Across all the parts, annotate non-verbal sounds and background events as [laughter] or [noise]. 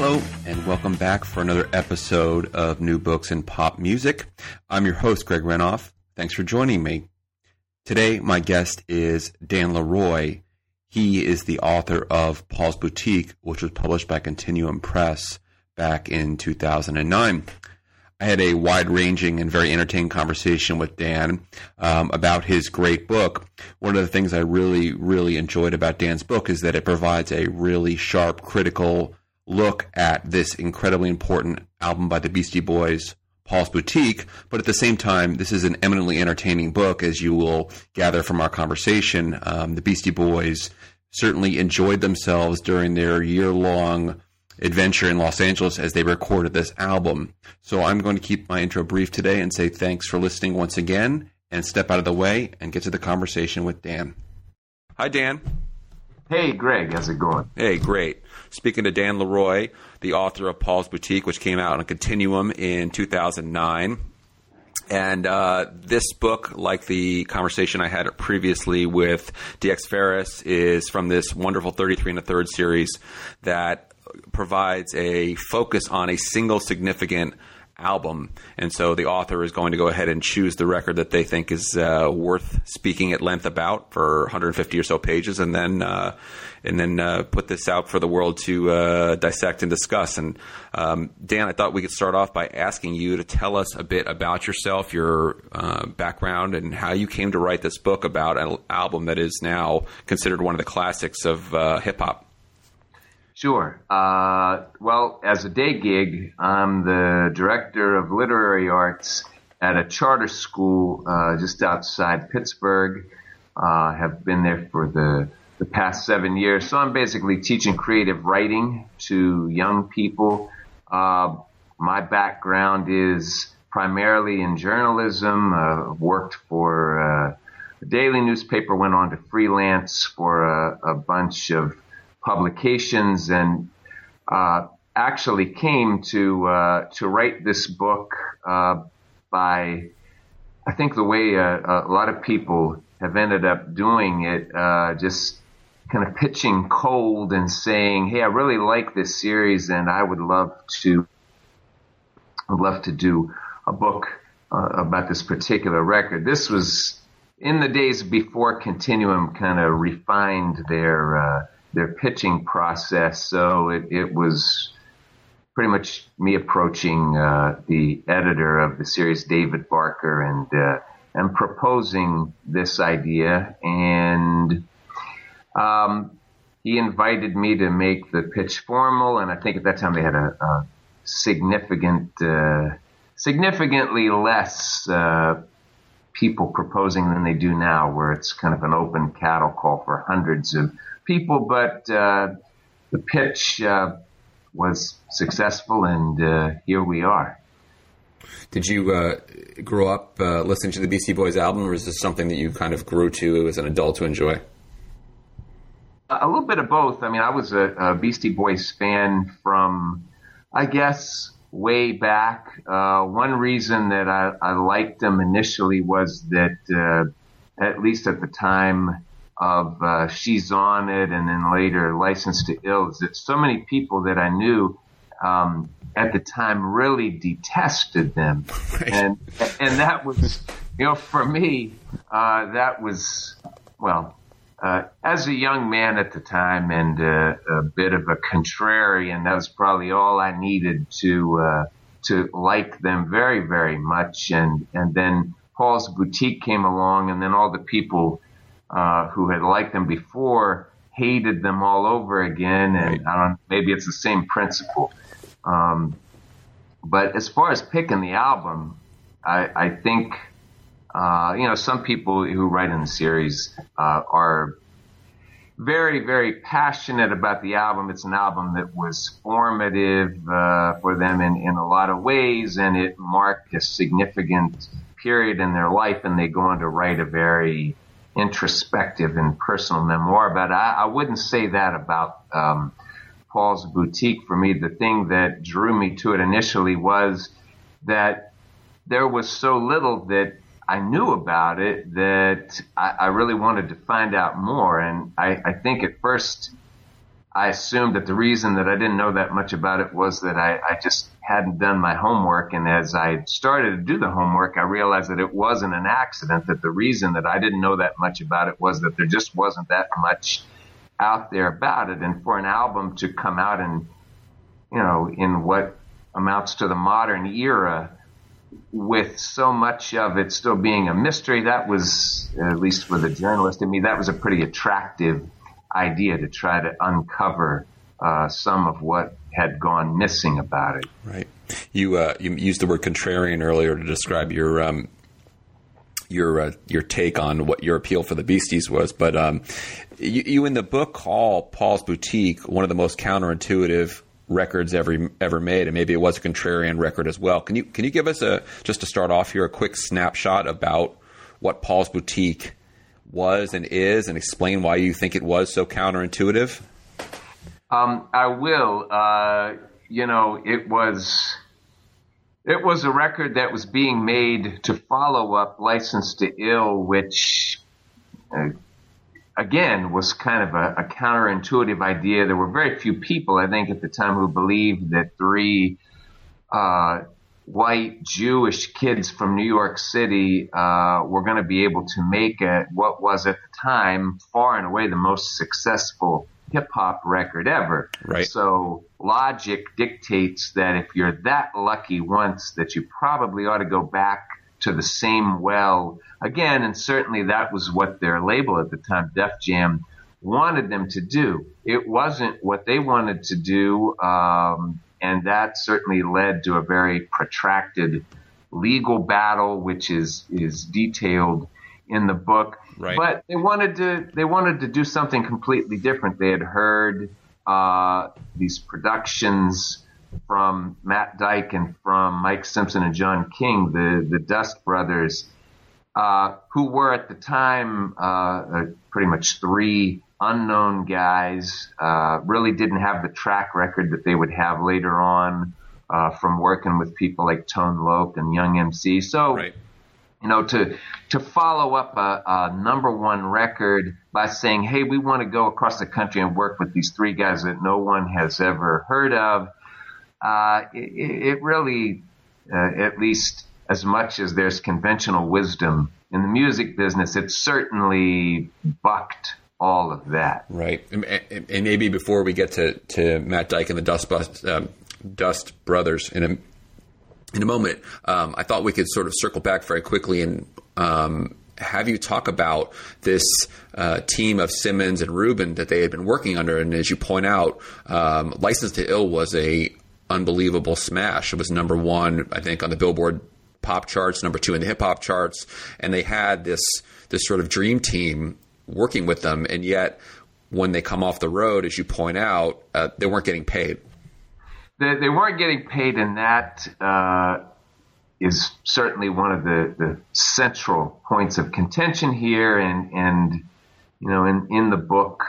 Hello, and welcome back for another episode of New Books in Pop Music. I'm your host, Greg Renoff. Thanks for joining me. Today, my guest is Dan Leroy. He is the author of Paul's Boutique, which was published by Continuum Press back in 2009. I had a wide ranging and very entertaining conversation with Dan um, about his great book. One of the things I really, really enjoyed about Dan's book is that it provides a really sharp, critical look at this incredibly important album by the Beastie Boys, Paul's Boutique, but at the same time, this is an eminently entertaining book, as you will gather from our conversation. Um, the Beastie Boys certainly enjoyed themselves during their year long adventure in Los Angeles as they recorded this album. So I'm going to keep my intro brief today and say thanks for listening once again and step out of the way and get to the conversation with Dan. Hi, Dan. Hey, Greg. How's it going? Hey, great speaking to Dan Leroy, the author of Paul's Boutique, which came out on Continuum in 2009. And uh, this book, like the conversation I had previously with DX Ferris, is from this wonderful 33 and a third series that provides a focus on a single significant album. And so the author is going to go ahead and choose the record that they think is uh, worth speaking at length about for 150 or so pages, and then uh, and then uh, put this out for the world to uh, dissect and discuss. And um, Dan, I thought we could start off by asking you to tell us a bit about yourself, your uh, background, and how you came to write this book about an album that is now considered one of the classics of uh, hip hop. Sure. Uh, well, as a day gig, I'm the director of literary arts at a charter school uh, just outside Pittsburgh. Uh, have been there for the the past seven years. So I'm basically teaching creative writing to young people. Uh, my background is primarily in journalism. Uh, worked for uh, a daily newspaper, went on to freelance for a, a bunch of publications and uh, actually came to uh, to write this book uh, by I think the way a, a, lot of people have ended up doing it, uh, just kind of pitching cold and saying, "Hey, I really like this series, and I would love to would love to do a book uh, about this particular record." This was in the days before Continuum kind of refined their uh, their pitching process. So it, it was pretty much me approaching uh, the editor of the series, David Barker, and uh, and proposing this idea. And um, he invited me to make the pitch formal, and I think at that time they had a, a significant, uh, significantly less uh, people proposing than they do now, where it's kind of an open cattle call for hundreds of people, but uh, the pitch uh, was successful, and uh, here we are. Did you uh, grow up uh, listening to the Beastie Boys album, or is this something that you kind of grew to as an adult to enjoy? A little bit of both. I mean, I was a, a Beastie Boys fan from, I guess, way back. Uh, one reason that I, I, liked them initially was that, at least at the time, of uh, She's On It and then later License to Ill is that so many people that I knew um, at the time really detested them. Right. And, and that was, you know, for me, uh, that was, well, uh, as a young man at the time and uh, a bit of a contrarian, that was probably all I needed to uh, to like them very, very much. And and then Paul's Boutique came along, and then all the people uh, who had liked them before hated them all over again. And. I don't, maybe it's the same principle. Um, but as far as picking the album, I, I think, uh, you know, some people who write in the series uh, are very, very passionate about the album. It's an album that was formative uh, for them in, in a lot of ways, and it marked a significant period in their life, and they go on to write a very introspective and personal memoir. But I, I wouldn't say that about um, Paul's Boutique for me. The thing that drew me to it initially was that there was so little that I knew about it that I, I really wanted to find out more. And I, I, think at first I assumed that the reason that I didn't know that much about it was that I, I just hadn't done my homework. And as I started to do the homework, I realized that it wasn't an accident, that the reason that I didn't know that much about it was that there just wasn't that much out there about it. And for an album to come out in, you know, in what amounts to the modern era, with so much of it still being a mystery, that was, at least for the journalist in me, that was a pretty attractive idea to try to uncover uh, some of what had gone missing about it. Right. You uh, you used the word contrarian earlier to describe your um, your uh, your take on what your appeal for the Beasties was, but um, you, you in the book call Paul's Boutique one of the most counterintuitive records ever ever made, and maybe it was a contrarian record as well. Can you can you give us a just to start off here a quick snapshot about what Paul's Boutique was and is, and explain why you think it was so counterintuitive? Um, I will. Uh, you know, it was it was a record that was being made to follow up "License to Ill," which. Uh, again was kind of a, a, counterintuitive idea. There were very few people, I think, at the time who believed that three uh, white Jewish kids from New York City uh, were going to be able to make a, what was at the time far and away the most successful hip hop record ever. Right. So logic dictates that if you're that lucky once, that you probably ought to go back to the same well again, and certainly that was what their label at the time, Def Jam, wanted them to do. It wasn't what they wanted to do, um, and that certainly led to a very protracted legal battle, which is is detailed in the book. Right. But they wanted to they wanted to do something completely different. They had heard uh, these productions from Matt Dike and from Mike Simpson and John King, the the Dust brothers, uh, who were at the time uh, pretty much three unknown guys. Uh, really didn't have the track record that they would have later on uh, from working with people like Tone Loc and Young MC. So. Right. You know, to to follow up a, a number one record by saying, "Hey, we want to go across the country and work with these three guys that no one has ever heard of," uh, it, it, really, uh, at least as much as there's conventional wisdom in the music business, it certainly bucked all of that. Right. And, and maybe before we get to, to Matt Dike and the Dust, Bust, um, Dust Brothers in a in a moment, um, I thought we could sort of circle back very quickly and um, have you talk about this uh, team of Simmons and Rubin that they had been working under. And as you point out, um, License to Ill was a unbelievable smash. It was number one, I think, on the Billboard pop charts, number two in the hip hop charts, and they had this this sort of dream team working with them, and yet when they come off the road, as you point out, uh, they weren't getting paid. They, they weren't getting paid, and that uh, is certainly one of the, the central points of contention here. And and you know, in in the book,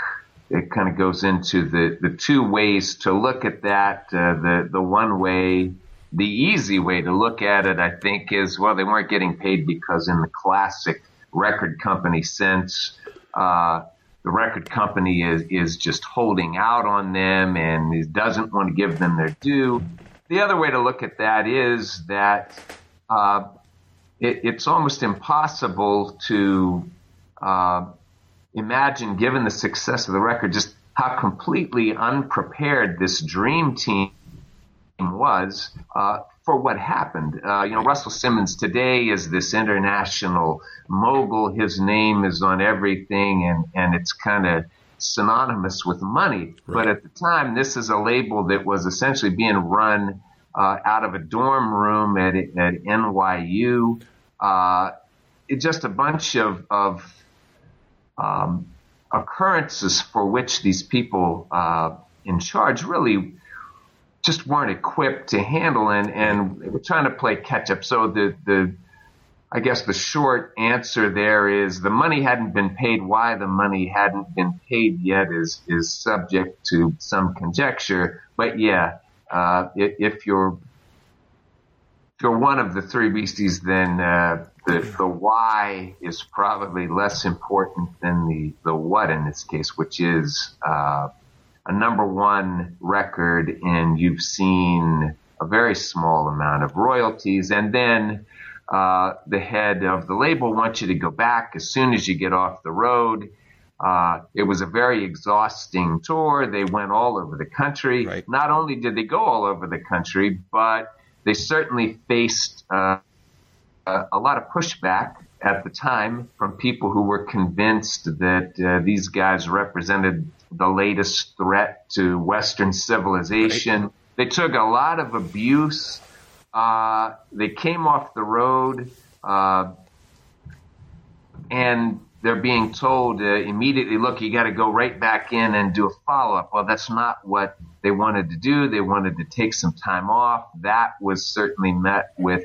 it kind of goes into the, the two ways to look at that. Uh, the the one way, the easy way to look at it, I think, is well, they weren't getting paid because in the classic record company sense, uh, the record company is is just holding out on them and doesn't want to give them their due. The other way to look at that is that uh, it, it's almost impossible to uh, imagine, given the success of the record, just how completely unprepared this dream team was uh, for what happened. Uh, you know, Russell Simmons today is this international mogul. His name is on everything, and and it's kind of synonymous with money. Right. But at the time, this is a label that was essentially being run uh, out of a dorm room at at NYU. Uh, it just a bunch of of um, occurrences for which these people uh, in charge really just weren't equipped to handle and and we're trying to play catch up. So the the I guess the short answer there is the money hadn't been paid. Why the money hadn't been paid yet is is subject to some conjecture. But yeah, uh, if you're if you're one of the three beasties, then uh, the the why is probably less important than the the what in this case, which is uh, a number one record, and you've seen a very small amount of royalties, and then uh, the head of the label wants you to go back as soon as you get off the road. Uh, it was a very exhausting tour. They went all over the country. Right. Not only did they go all over the country, but they certainly faced uh, a lot of pushback at the time from people who were convinced that uh, these guys represented the latest threat to Western civilization. Right. They took a lot of abuse uh, they came off the road, uh, and they're being told uh, immediately, look, you got to go right back in and do a follow up. Well, that's not what they wanted to do. They wanted to take some time off. That was certainly met with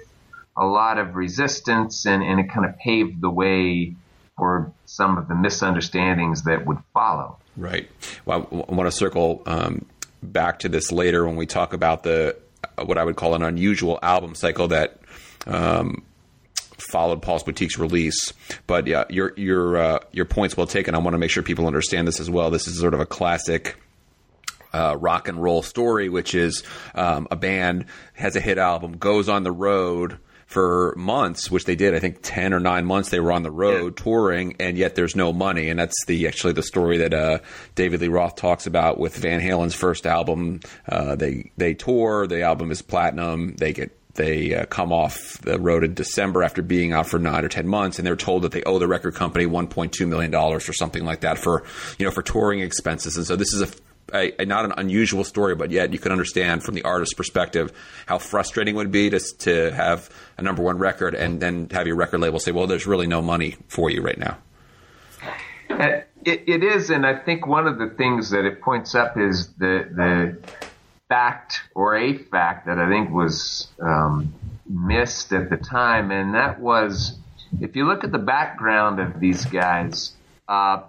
a lot of resistance, and, and it kind of paved the way for some of the misunderstandings that would follow. Right. Well, I want to circle um, back to this later when we talk about the what I would call an unusual album cycle that um, followed Paul's Boutique's release. But yeah, your your uh, your point's well taken. I want to make sure people understand this as well. This is sort of a classic. Uh, rock and roll story, which is um, a band has a hit album, goes on the road, for months, which they did. I think ten or nine months they were on the road yeah. touring, and yet there's no money. And that's the actually the story that uh, David Lee Roth talks about with Van Halen's first album. Uh, they they tour, the album is platinum. They get they uh, come off the road in December after being out for nine or ten months, and they're told that they owe the record company 1.2 million dollars or something like that for you know for touring expenses. And so this is a a, a, not an unusual story, but yet you can understand from the artist's perspective how frustrating it would be to, to have a number one record and then have your record label say, well, there's really no money for you right now. Uh, it, it is, and I think one of the things that it points up is the the fact or a fact that I think was um, missed at the time, and that was if you look at the background of these guys, uh,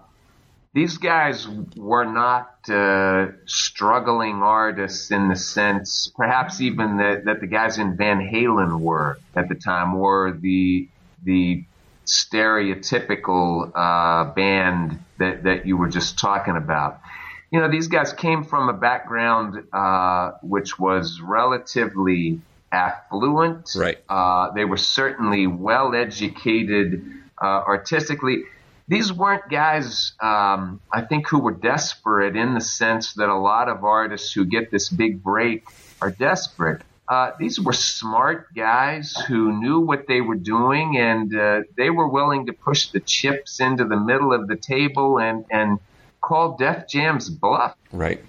these guys were not uh, struggling artists in the sense, perhaps even that, that the guys in Van Halen were at the time, or the the stereotypical uh, band that that you were just talking about. You know, these guys came from a background uh, which was relatively affluent. Right. Uh, they were certainly well educated uh, artistically these weren't guys, um, I think, who were desperate in the sense that a lot of artists who get this big break are desperate. Uh, these were smart guys who knew what they were doing and uh, they were willing to push the chips into the middle of the table and, and call Def Jam's bluff. Right.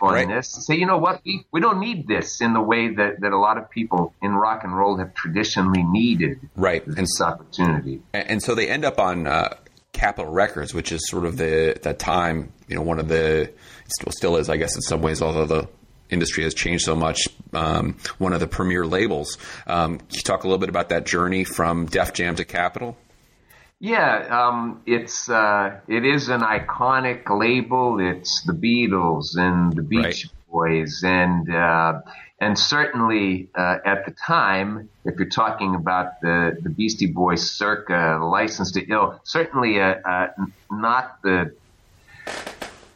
On right. this, say, you know what, we, we don't need this in the way that, that a lot of people in rock and roll have traditionally needed right. this and, opportunity. And so they end up on uh, Capitol Records, which is sort of the at that time, you know, one of the still still is, I guess, in some ways, although the industry has changed so much. Um, one of the premier labels. Um, can you talk a little bit about that journey from Def Jam to Capitol? Yeah, um, it's uh, it is an iconic label. It's the Beatles and the Beach right. Boys, and uh, and certainly uh, at the time, if you're talking about the, the Beastie Boys circa License to Ill, certainly uh, uh, not the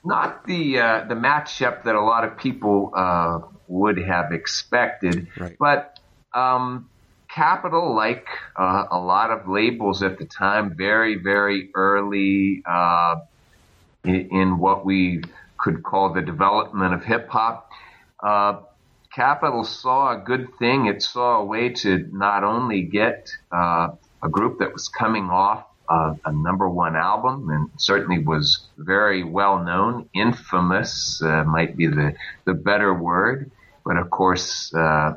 not the uh, the matchup that a lot of people uh, would have expected. Right. But um, Capitol, like uh, a lot of labels at the time, very very early in, in, what we could call the development of hip hop. Capitol saw a good thing. It saw a way to not only get uh, a group that was coming off uh, a number one album and certainly was very well known, infamous uh, might be the, the better word, but of course uh,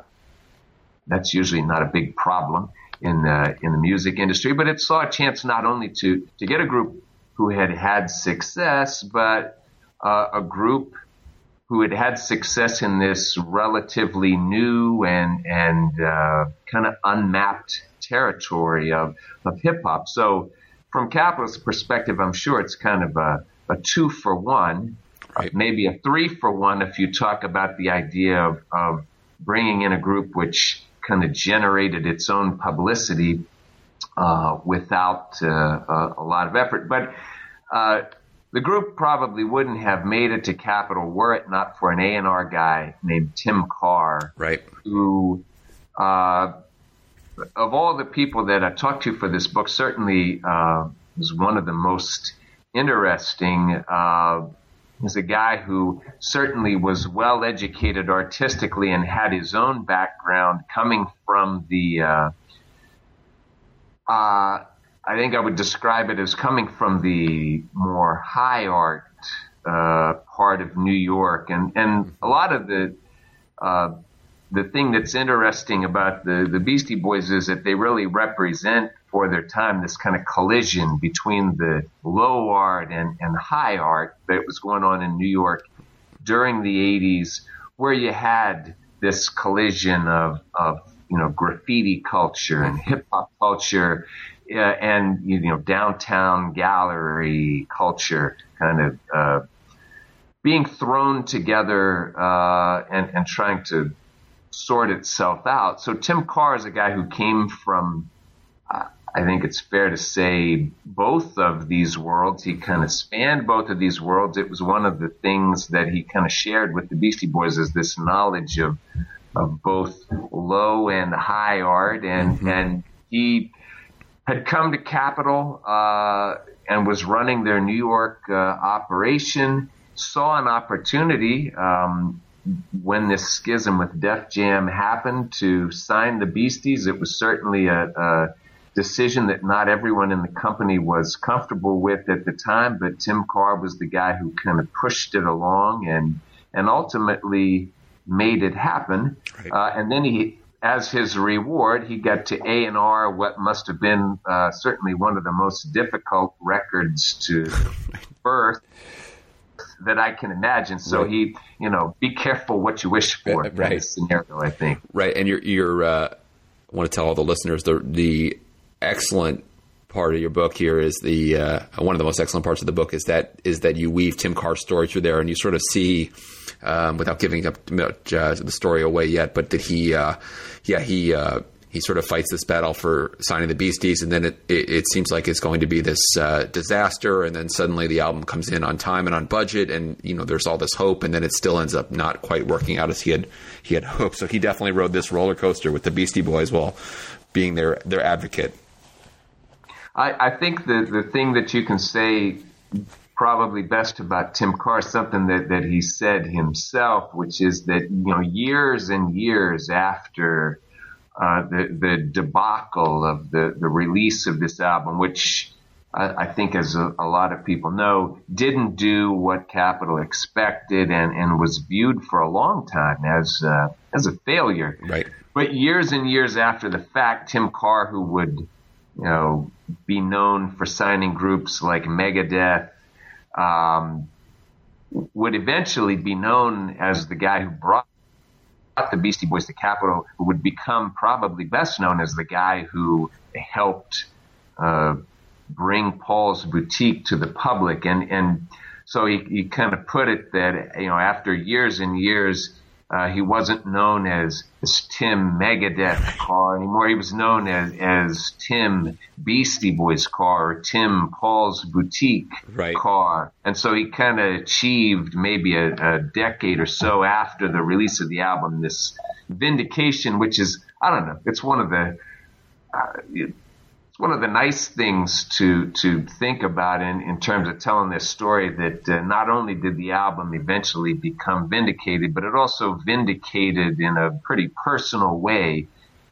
that's usually not a big problem in the, in the music industry. But it saw a chance not only to, to get a group who had had success, but uh, a group who had had success in this relatively new and and uh, kind of unmapped territory of of hip hop. So, from capitalist perspective, I'm sure it's kind of a, a two for one, right. maybe a three for one if you talk about the idea of, of bringing in a group which kind of generated its own publicity uh, without uh, a, a, lot of effort. But uh, the group probably wouldn't have made it to Capitol were it not for an A&R guy named Tim Carr, right? Who, uh, of all the people that I talked to for this book, certainly uh, was one of the most interesting. Uh, is a guy who certainly was well educated artistically and had his own background coming from the. Uh, uh, I think I would describe it as coming from the more high art uh, part of New York, and and a lot of the uh, the thing that's interesting about the the Beastie Boys is that they really represent for their time this kind of collision between the low art and, and high art that was going on in New York during the 80s, where you had this collision of, of you know graffiti culture and hip hop culture uh, and you know downtown gallery culture kind of uh, being thrown together uh, and, and trying to sort itself out. So Tim Carr is a guy who came from I think it's fair to say both of these worlds. He kind of spanned both of these worlds. It was one of the things that he kind of shared with the Beastie Boys is this knowledge of of both low and high art, and mm-hmm. and he had come to Capitol uh, and was running their New York uh, operation. Saw an opportunity um, when this schism with Def Jam happened to sign the Beasties. It was certainly a, a decision that not everyone in the company was comfortable with at the time, but Tim Carr was the guy who kind of pushed it along and and ultimately made it happen. Right. Uh, and then he, as his reward, he got to A and R, what must have been uh, certainly one of the most difficult records to [laughs] birth that I can imagine. So right. he, you know, be careful what you wish for. Right. Kind of scenario, I think. Right, and you're, you're uh, I want to tell all the listeners the the excellent part of your book here is the uh, one of the most excellent parts of the book is that is that you weave Tim Carr's story through there, and you sort of see, um, without giving up much, uh, the story away yet, but that he, uh, yeah, he uh, he sort of fights this battle for signing the Beasties, and then it, it, it seems like it's going to be this uh, disaster, and then suddenly the album comes in on time and on budget, and you know there's all this hope, and then it still ends up not quite working out as he had he had hoped. So he definitely rode this roller coaster with the Beastie Boys while being their their advocate. I, I think the the thing that you can say probably best about Tim Carr something that, that he said himself, which is that, you know, years and years after uh, the the debacle of the the release of this album, which I, I think, as a, a, lot of people know, didn't do what Capitol expected and, and was viewed for a long time as uh, as a failure. Right. But years and years after the fact, Tim Carr, who would you know be known for signing groups like Megadeth. Um, would eventually be known as the guy who brought the Beastie Boys to Capitol, who would become probably best known as the guy who helped uh, bring Paul's Boutique to the public. And and so he, he kind of put it that you know after years and years uh, he wasn't known as, as Tim Megadeth Carr anymore. He was known as, as Tim Beastie Boys Carr or Tim Paul's Boutique right. Carr. And so he kind of achieved maybe a, a decade or so after the release of the album this vindication, which is, I don't know, it's one of the, uh, it's one of the nice things to to think about in, in terms of telling this story that uh, not only did the album eventually become vindicated, but it also vindicated in a pretty personal way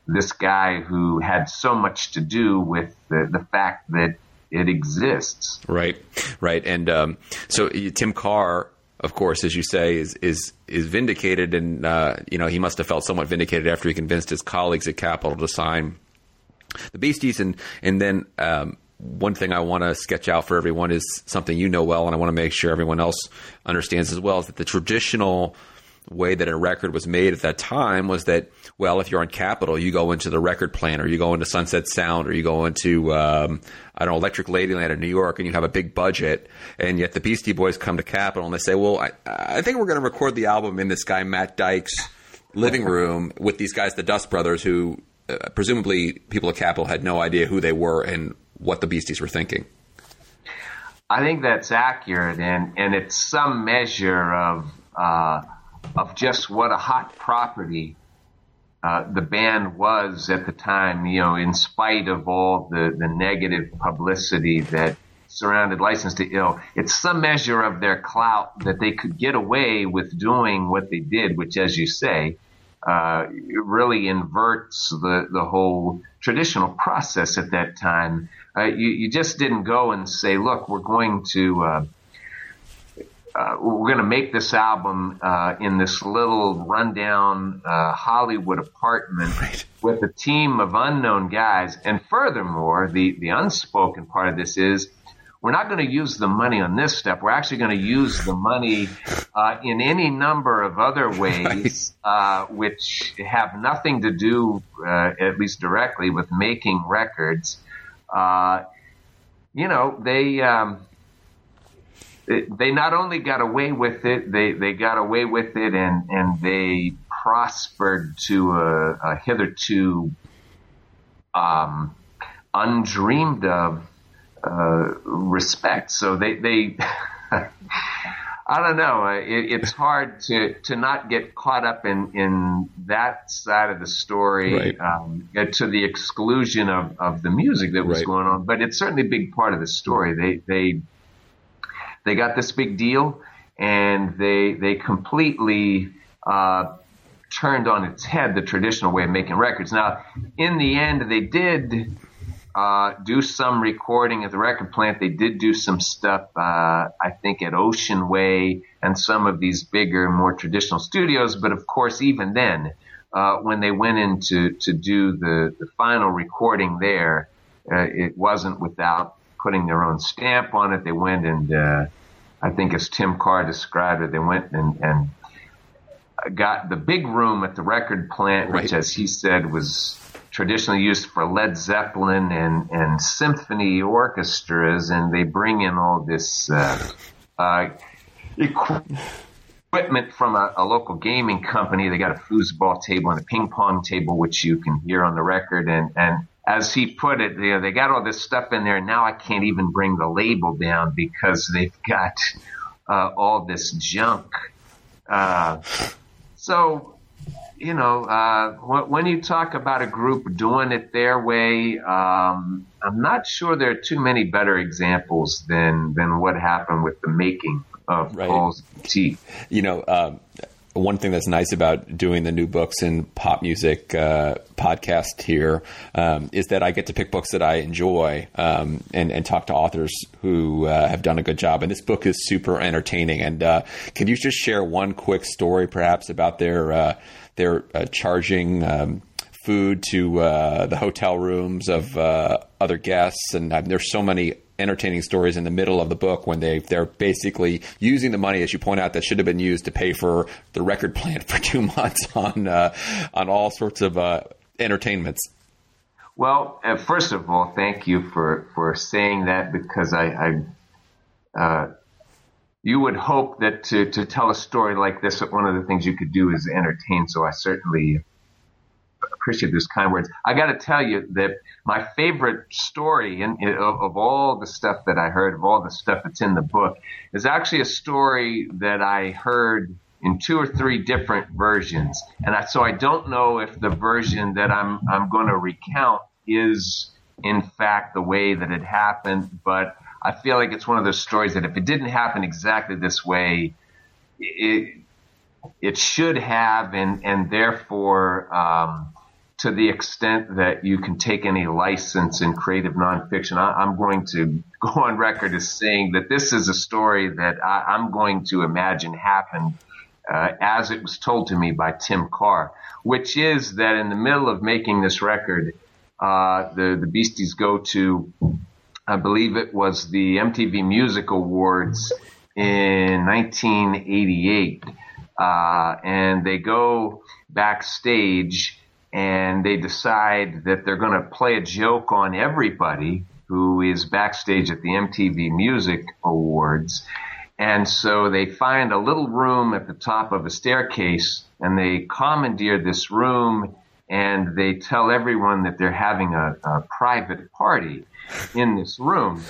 this guy who had so much to do with the, the fact that it exists. Right, right, and um, so Tim Carr of course, as you say, is is is vindicated, and uh, you know he must have felt somewhat vindicated after he convinced his colleagues at Capitol to sign the Beasties, and and then um, one thing I want to sketch out for everyone is something you know well, and I want to make sure everyone else understands as well, is that the traditional way that a record was made at that time was that, well, if you're on Capitol, you go into the record plant, or you go into Sunset Sound, or you go into, um, I don't know, Electric Ladyland in New York, and you have a big budget, and yet the Beastie Boys come to Capitol and they say, well, I, I think we're going to record the album in this guy Matt Dike's living room with these guys, the Dust Brothers, who uh, presumably people at Capitol had no idea who they were and what the Beasties were thinking. I think that's accurate, and, and it's some measure of uh, of just what a hot property uh, the band was at the time. You know, in spite of all the, the negative publicity that surrounded License to Ill, it's some measure of their clout that they could get away with doing what they did, which, as you say, uh, really inverts the the whole traditional process at that time. Uh, you, you just didn't go and say, look, we're going to, uh, uh, we're going to make this album uh, in this little rundown uh, Hollywood apartment right. with a team of unknown guys. And furthermore, the, the unspoken part of this is we're not going to use the money on this step. We're actually going to use the money uh, in any number of other [laughs] ways, right. uh, which have nothing to do, uh, at least directly, with making records. Uh, you know, they. Um, they not only got away with it, they, they got away with it and, and they prospered to a, a hitherto um, undreamed of uh, respect. So they, they [laughs] I don't know. It, it's hard to, to not get caught up in, in that side of the story right. um, to the exclusion of, of the music that was right. going on. But it's certainly a big part of the story. They they they got this big deal, and they they completely uh, turned on its head the traditional way of making records. Now, in the end, they did uh, do some recording at the record plant. They did do some stuff, uh, I think, at Ocean Way and some of these bigger, more traditional studios. But of course, even then, uh, when they went in to, to do the, the final recording there, uh, it wasn't without putting their own stamp on it. They went and, uh, I think as Tim Carr described it, they went and, and got the big room at the record plant, right. which, as he said, was traditionally used for Led Zeppelin and, and symphony orchestras, and they bring in all this uh, uh, equipment from a, a, local gaming company. They got a foosball table and a ping pong table, which you can hear on the record, and and as he put it, you know, they got all this stuff in there, and now I can't even bring the label down because they've got uh, all this junk. Uh, so you know, uh, when you talk about a group doing it their way, um, I'm not sure there are too many better examples than than what happened with the making of right. Paul's teeth. You know, um, one thing that's nice about doing the new books and pop music uh, podcast here um, is that I get to pick books that I enjoy um, and, and, talk to authors who uh, have done a good job. And this book is super entertaining. And uh, can you just share one quick story, perhaps, about their uh, they're uh, charging um, food to uh, the hotel rooms of uh, other guests, and uh, there's so many entertaining stories in the middle of the book when they they're basically using the money, as you point out, that should have been used to pay for the record plant [laughs] for two months on uh, on all sorts of uh, entertainments. Well, first of all, thank you for for saying that because I. I you would hope that to, to tell a story like this, one of the things you could do is entertain. So I certainly appreciate those kind words. I got to tell you that my favorite story in, in, of, of, all the stuff that I heard, of all the stuff that's in the book, is actually a story that I heard in two or three different versions. And I, so I don't know if the version that I'm I'm going to recount is in fact the way that it happened, but I feel like it's one of those stories that if it didn't happen exactly this way, it it should have, and and therefore, um, to the extent that you can take any license in creative nonfiction, I, am going to go on record as saying that this is a story that I, am going to imagine happened uh, as it was told to me by Tim Carr, which is that in the middle of making this record, uh, the the Beasties go to I believe it was the MTV Music Awards in 1988. Uh, and they go backstage and they decide that they're going to play a joke on everybody who is backstage at the MTV Music Awards. And so they find a little room at the top of a staircase and they commandeer this room and they tell everyone that they're having a, a private party in this room.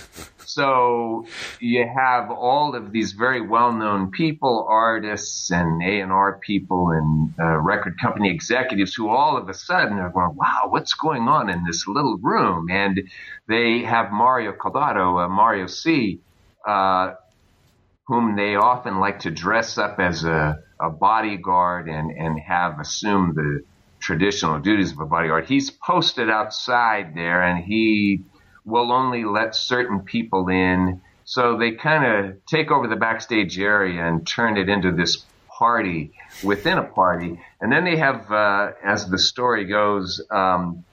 So you have all of these very well-known people, artists and A&R people and uh, record company executives who all of a sudden are going, wow, what's going on in this little room? And they have Mario Caldato, uh, Mario C., uh, whom they often like to dress up as a, a bodyguard and, and have assume the traditional duties of a bodyguard. He's posted outside there and he will only let certain people in. So they kind of take over the backstage area and turn it into this party within a party. And then they have, uh, as the story goes, um,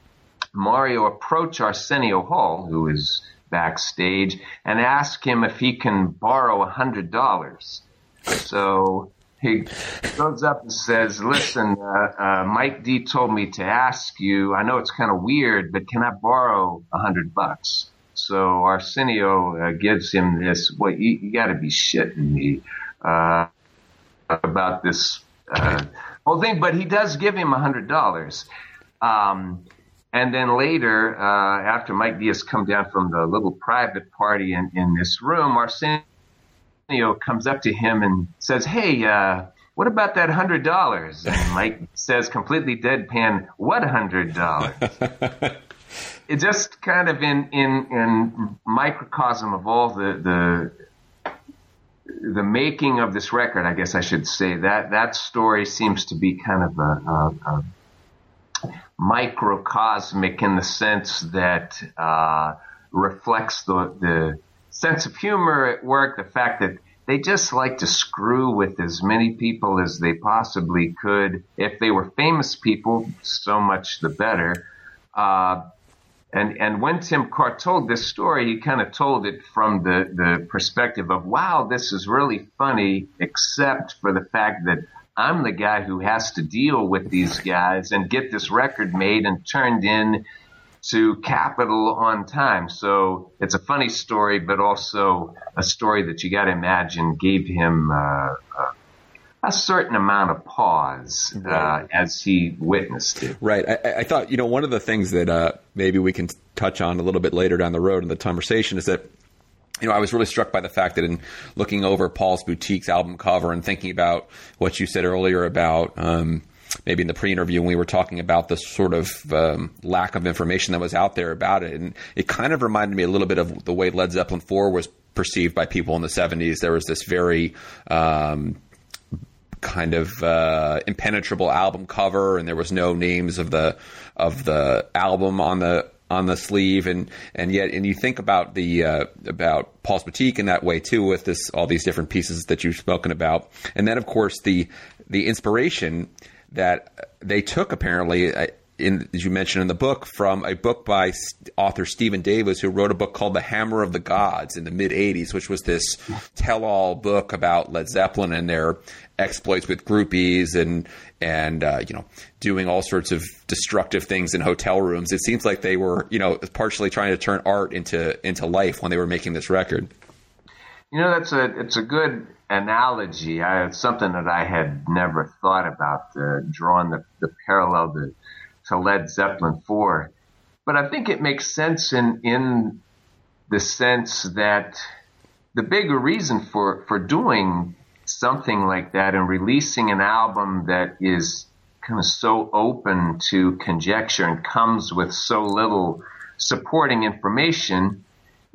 Mario approach Arsenio Hall, who is backstage, and ask him if he can borrow a hundred dollars. So he goes up and says, "Listen, uh, uh, Mike D told me to ask you. I know it's kind of weird, but can I borrow a hundred bucks?" So Arsenio uh, gives him this. Well, you, you got to be shitting me uh, about this uh, whole thing, but he does give him a hundred dollars. Um, and then later, uh, after Mike D has come down from the little private party in, in this room, Arsenio comes up to him and says, "Hey, uh, what about that hundred dollars?" And Mike [laughs] says, completely deadpan, "What hundred dollars?" [laughs] it just kind of in in in microcosm of all the the the making of this record, I guess I should say that that story seems to be kind of a, a, a microcosmic in the sense that uh, reflects the the sense of humor at work, the fact that they just like to screw with as many people as they possibly could. If they were famous people, so much the better. Uh, and and when Tim Carr told this story, he kind of told it from the the perspective of, wow, this is really funny, except for the fact that I'm the guy who has to deal with these guys and get this record made and turned in to Capitol on time. So it's a funny story, but also a story that you got to imagine gave him uh, uh, a certain amount of pause uh, right. as he witnessed it. Right. I, I, thought, you know, one of the things that uh, maybe we can touch on a little bit later down the road in the conversation is that you know, I was really struck by the fact that in looking over Paul's Boutique's album cover and thinking about what you said earlier about um, maybe in the pre-interview when we were talking about the sort of um, lack of information that was out there about it, and it kind of reminded me a little bit of the way Led Zeppelin Four was perceived by people in the '70s. There was this very um, kind of uh, impenetrable album cover, and there was no names of the of the album on the on the sleeve, and and yet, and you think about the uh, about Paul's Boutique in that way too, with this all these different pieces that you've spoken about, and then of course the the inspiration that they took apparently. Uh, in, as you mentioned in the book, from a book by author Stephen Davis, who wrote a book called The Hammer of the Gods in the mid 80s, which was this tell all book about Led Zeppelin and their exploits with groupies and, and uh, you know, doing all sorts of destructive things in hotel rooms. It seems like they were, you know, partially trying to turn art into, into life when they were making this record. You know, that's a, it's a good analogy. I, something that I had never thought about, uh, drawing the, the parallel to, to Led Zeppelin 4. But I think it makes sense in, in the sense that the bigger reason for, for doing something like that and releasing an album that is kind of so open to conjecture and comes with so little supporting information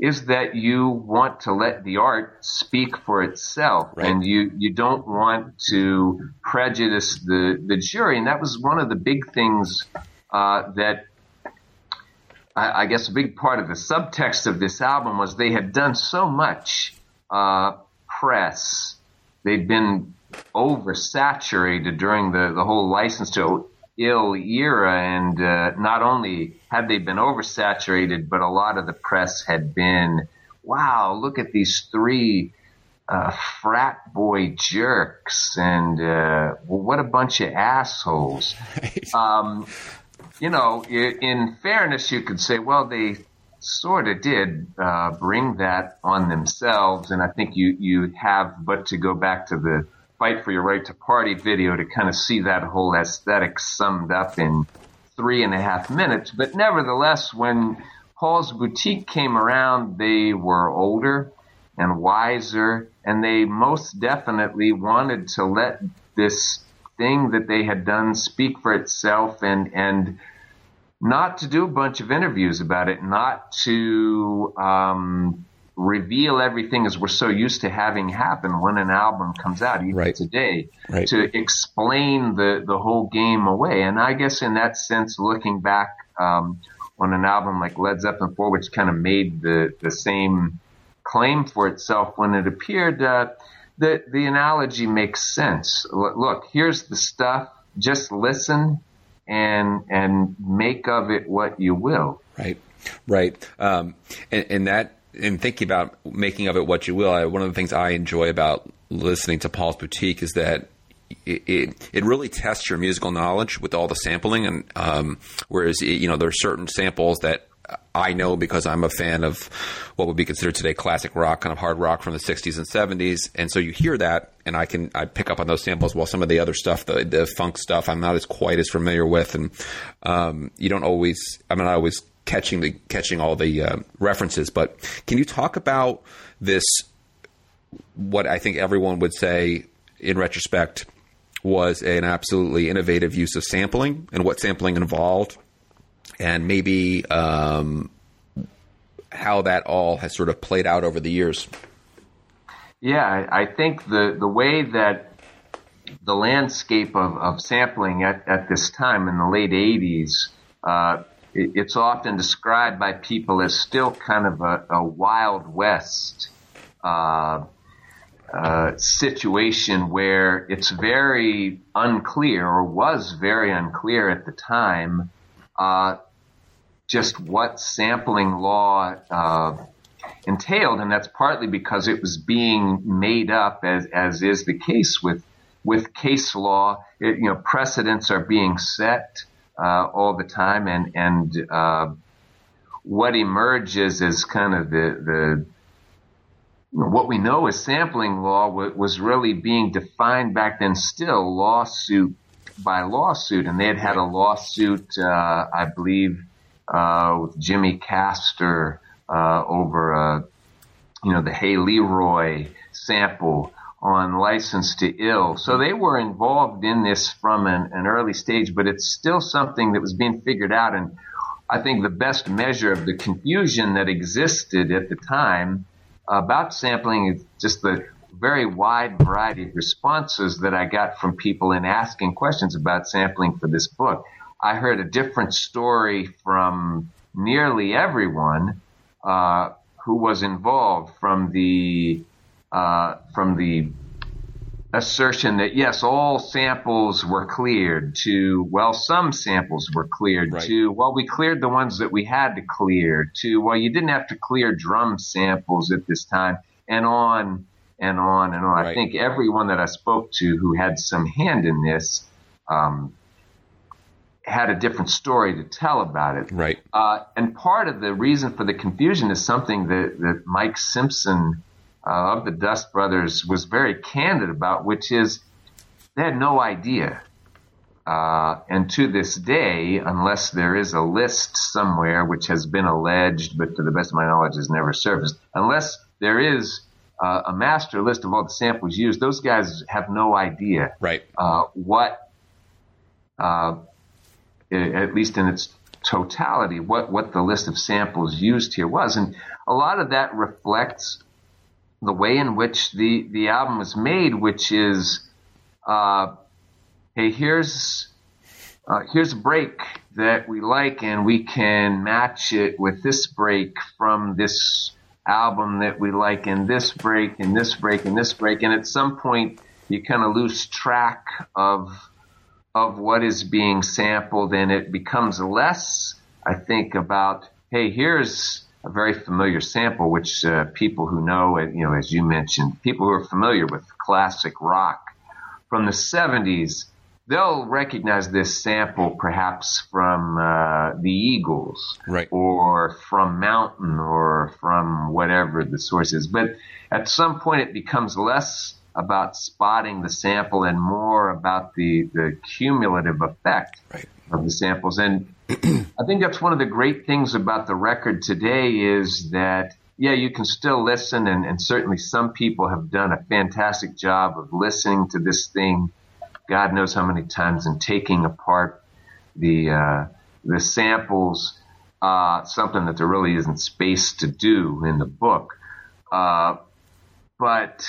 is that you want to let the art speak for itself right. and you, you don't want to prejudice the, the jury. And that was one of the big things, uh, that I, I, guess a big part of the subtext of this album was they had done so much, uh, press. They'd been oversaturated during the, the whole license to ill era, and uh, not only had they been oversaturated, but a lot of the press had been, wow, look at these three uh, frat boy jerks, and uh, well, what a bunch of assholes. Um, you know, in fairness, you could say, well, they sort of did uh, bring that on themselves, and I think you you have but to go back to the fight for your right to party video to kind of see that whole aesthetic summed up in three and a half minutes. But nevertheless, when Paul's Boutique came around, they were older and wiser, and they most definitely wanted to let this thing that they had done speak for itself and and not to do a bunch of interviews about it, not to um, reveal everything as we're so used to having happen when an album comes out, even right. today, right. to explain the, the whole game away. And I guess in that sense, looking back um, on an album like Led Zeppelin 4, which kind of made the, the same claim for itself when it appeared, uh, the, the analogy makes sense. Look, here's the stuff. Just listen and and make of it what you will. Right, right. Um, and, and that in thinking about making of it what you will, I, one of the things I enjoy about listening to Paul's Boutique is that it, it, it really tests your musical knowledge with all the sampling, and um, whereas you know there are certain samples that I know because I'm a fan of what would be considered today classic rock, kind of hard rock from the 60s and 70s. And so you hear that, and I can I pick up on those samples. While some of the other stuff, the, the funk stuff, I'm not as quite as familiar with, and um, you don't always. I'm not always catching the catching all the uh, references. But can you talk about this? What I think everyone would say in retrospect was an absolutely innovative use of sampling and what sampling involved, and maybe um, how that all has sort of played out over the years. Yeah, I think the the way that the landscape of, of sampling at, at this time in the late 80s uh, it's often described by people as still kind of a, a wild west uh, uh, situation where it's very unclear or was very unclear at the time uh, just what sampling law uh, entailed, and that's partly because it was being made up as as is the case with with case law. It, you know, precedents are being set uh, all the time, and and uh, what emerges is kind of the the what we know as sampling law was really being defined back then, still lawsuit by lawsuit, and they had had a lawsuit, uh, I believe, uh, with Jimmy Castor uh, over, you know, the Hey Leroy sample on License to Ill. So they were involved in this from an, an, early stage, but it's still something that was being figured out. And I think the best measure of the confusion that existed at the time about sampling is just the very wide variety of responses that I got from people in asking questions about sampling for this book. I heard a different story from nearly everyone uh, who was involved from the uh, from the assertion that yes, all samples were cleared to, well, some samples were cleared right. to, well, we cleared the ones that we had to clear to, well, you didn't have to clear drum samples at this time and on and on and on. Right. I think everyone that I spoke to who had some hand in this, um, had a different story to tell about it. Right. Uh, and part of the reason for the confusion is something that, that Mike Simpson uh, of the Dust Brothers was very candid about, which is they had no idea. Uh, and to this day, unless there is a list somewhere which has been alleged, but to the best of my knowledge has never surfaced, unless there is uh, a master list of all the samples used, those guys have no idea right. Uh, what, uh, at least in its totality, what, what the list of samples used here was. And a lot of that reflects the way in which the, the album was made, which is, uh, hey, here's, uh, here's a break that we like and we can match it with this break from this album that we like and this break and this break and this break. And at some point you kind of lose track of, of what is being sampled, and it becomes less, I think, about hey, here's a very familiar sample, which uh, people who know it, you know, as you mentioned, people who are familiar with classic rock from the 70s, they'll recognize this sample perhaps from uh, the Eagles, right. or from Mountain, or from whatever the source is. But at some point, it becomes less about spotting the sample and more about the, the cumulative effect right. of the samples. And [clears throat] I think that's one of the great things about the record today is that yeah, you can still listen, and, and, certainly some people have done a fantastic job of listening to this thing. God knows how many times and taking apart the uh, the samples, uh, something that there really isn't space to do in the book. Uh, but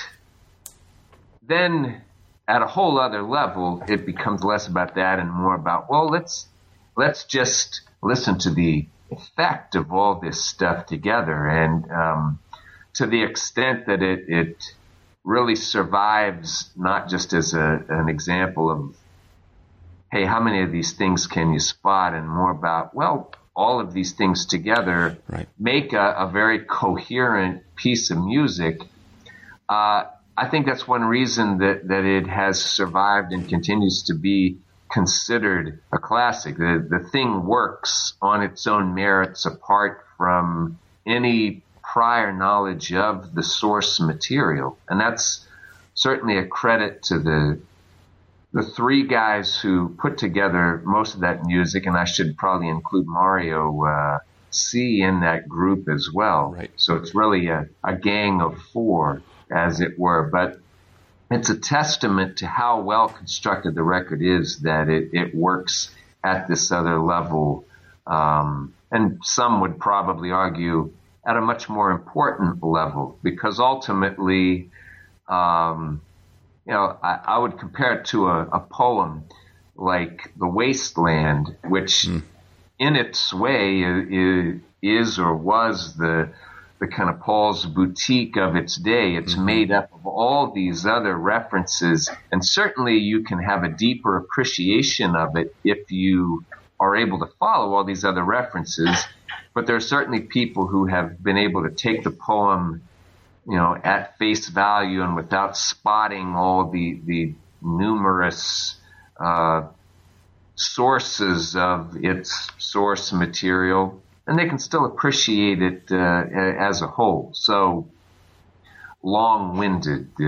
then at a whole other level, it becomes less about that and more about, well, let's, let's just listen to the effect of all this stuff together. And, um, to the extent that it, it really survives not just as a, an example of, hey, how many of these things can you spot and more about, well, all of these things together right. make a, a, very coherent piece of music. Uh, I think that's one reason that, that it has survived and continues to be considered a classic. The, the thing works on its own merits apart from any prior knowledge of the source material. And that's certainly a credit to the the three guys who put together most of that music, and I should probably include Mario uh, C in that group as well. Right. So it's really a, a gang of four as it were. But it's a testament to how well constructed the record is that it, it works at this other level. Um, and some would probably argue at a much more important level because ultimately, um, you know, I, I, would compare it to a, a, poem like The Wasteland, which mm. in its way is, is or was the the kind of Paul's boutique of its day. It's mm-hmm. made up of all these other references, and certainly you can have a deeper appreciation of it if you are able to follow all these other references. But there are certainly people who have been able to take the poem, you know, at face value and without spotting all the the numerous uh, sources of its source material and they can still appreciate it uh, as a whole. So, long-winded uh,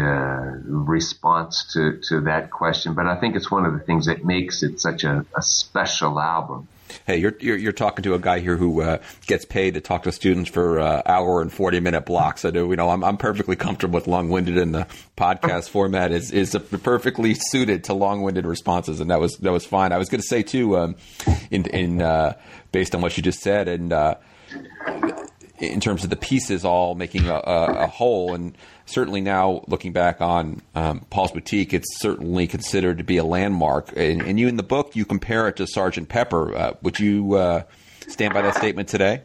response to, to that question, but I think it's one of the things that makes it such a, a special album. Hey, you're, you're, you're talking to a guy here who uh, gets paid to talk to students for uh, hour and forty minute blocks. I do, you know, I'm I'm perfectly comfortable with long winded, in the podcast format is is perfectly suited to long winded responses, and that was that was fine. I was going to say too, um, in in uh, based on what you just said, and uh, in terms of the pieces all making a, a, a whole. And certainly now looking back on um, Paul's Boutique, it's certainly considered to be a landmark. And, and you in the book, you compare it to Sergeant Pepper. Uh, would you uh, stand by that statement today?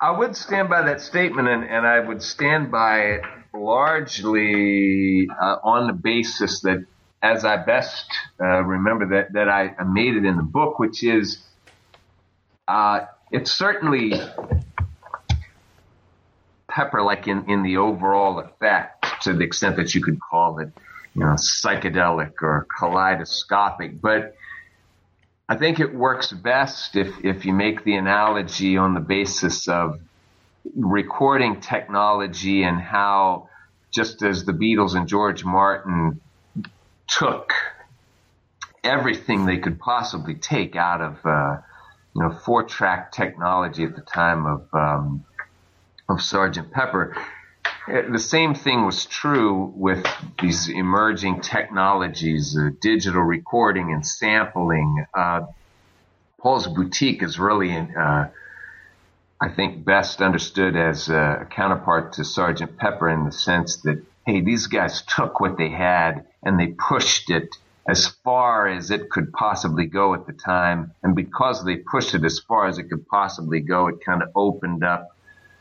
I would stand by that statement, and, and I would stand by it largely uh, on the basis that, as I best uh, remember, that, that I made it in the book, which is uh, it's certainly pepper, like in, in the overall effect, to the extent that you could call it, you know, psychedelic or kaleidoscopic. But I think it works best if, if you make the analogy on the basis of recording technology and how, just as the Beatles and George Martin took everything they could possibly take out of uh, you know, four track technology at the time of, um, of Sergeant Pepper. Uh, the same thing was true with these emerging technologies, uh, digital recording and sampling. Uh, Paul's Boutique is really, uh, I think, best understood as a counterpart to Sergeant Pepper in the sense that, hey, these guys took what they had and they pushed it as far as it could possibly go at the time. And because they pushed it as far as it could possibly go, it kind of opened up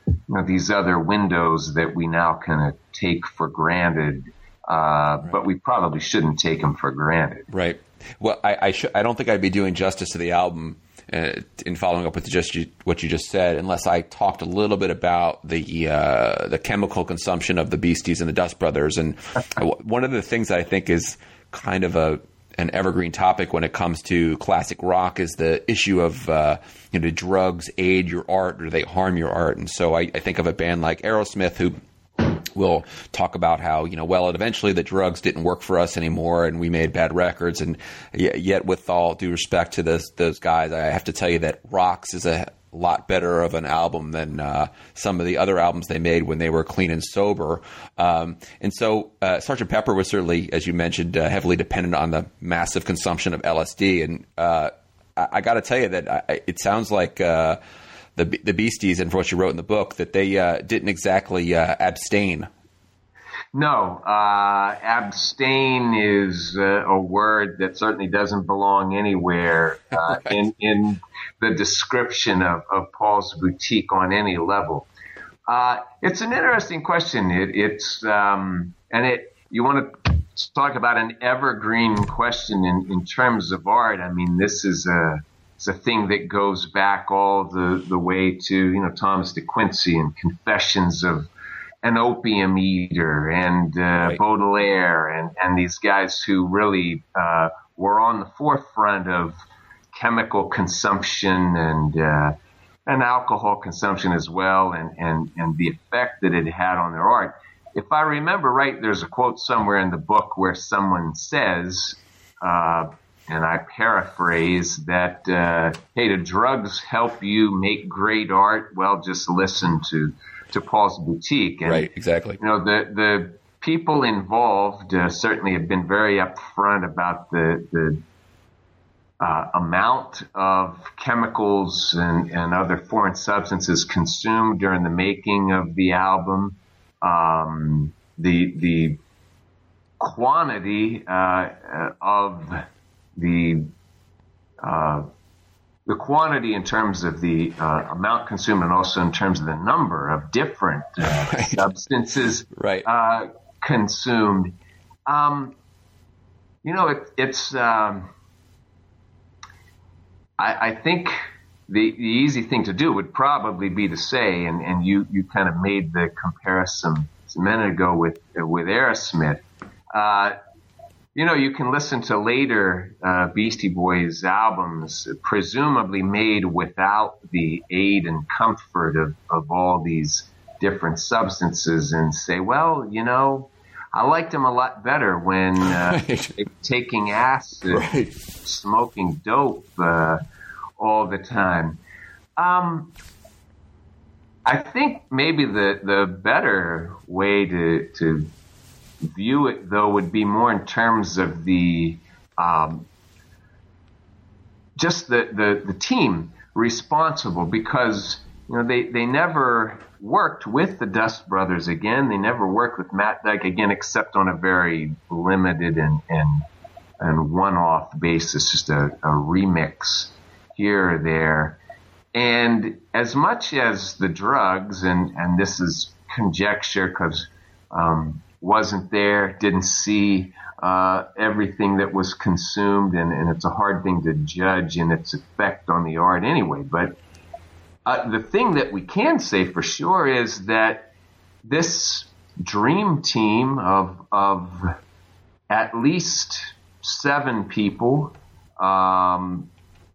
you know, these other windows that we now kind of take for granted. Uh, right. But we probably shouldn't take them for granted. Right. Well, I I, sh- I don't think I'd be doing justice to the album uh, in following up with just you, what you just said, unless I talked a little bit about the uh, the chemical consumption of the Beasties and the Dust Brothers. And [laughs] one of the things that I think is kind of a an evergreen topic when it comes to classic rock is the issue of uh, you know, do drugs aid your art or they harm your art? And so I, I think of a band like Aerosmith who will talk about how you know well eventually the drugs didn't work for us anymore and we made bad records and yet with all due respect to those guys i have to tell you that rocks is a lot better of an album than uh, some of the other albums they made when they were clean and sober um, and so uh, sergeant pepper was certainly as you mentioned uh, heavily dependent on the massive consumption of lsd and uh, I, I got to tell you that I, it sounds like uh, the the Beasties and for what you wrote in the book that they uh, didn't exactly abstain. No, uh, abstain is uh, a word that certainly doesn't belong anywhere uh, [laughs] right. in in the description of, of Paul's boutique on any level. Uh, it's an interesting question. It, it's um, and it you want to talk about an evergreen question in, in terms of art. I mean, this is a it's a thing that goes back all the, the way to, you know, Thomas de Quincey and Confessions of an Opium Eater and uh, right. Baudelaire and, and these guys who really uh, were on the forefront of chemical consumption and uh, and alcohol consumption as well and, and, and the effect that it had on their art. If I remember right, there's a quote somewhere in the book where someone says, uh, and I paraphrase that, uh, hey, do drugs help you make great art? Well, just listen to, to Paul's Boutique. And, right, exactly. You know, the, the people involved uh, certainly have been very upfront about the, the uh, amount of chemicals and, and other foreign substances consumed during the making of the album. Um, the, the quantity uh, of the uh, the quantity in terms of the uh, amount consumed and also in terms of the number of different uh, right. substances right. Uh, consumed. Um, you know, it, it's. Um, I, I, think the, the easy thing to do would probably be to say, and, and you, you kind of made the comparison a minute ago with with Aerosmith. You know, you can listen to later uh, Beastie Boys albums, presumably made without the aid and comfort of, of all these different substances, and say, well, you know, I liked them a lot better when uh, [laughs] right. taking acid, right. smoking dope uh, all the time. Um, I think maybe the, the better way to, to view it, though, would be more in terms of the um, just the, the, the team responsible because you know they, they never worked with the Dust Brothers again. They never worked with Matt Dike again, except on a very limited and and, and one off basis, just a, a remix here or there. And as much as the drugs, and, and this is conjecture because um, wasn't there, didn't see uh, everything that was consumed, and, and, it's a hard thing to judge in its effect on the art anyway. But uh, the thing that we can say for sure is that this dream team of of at least seven people. Um,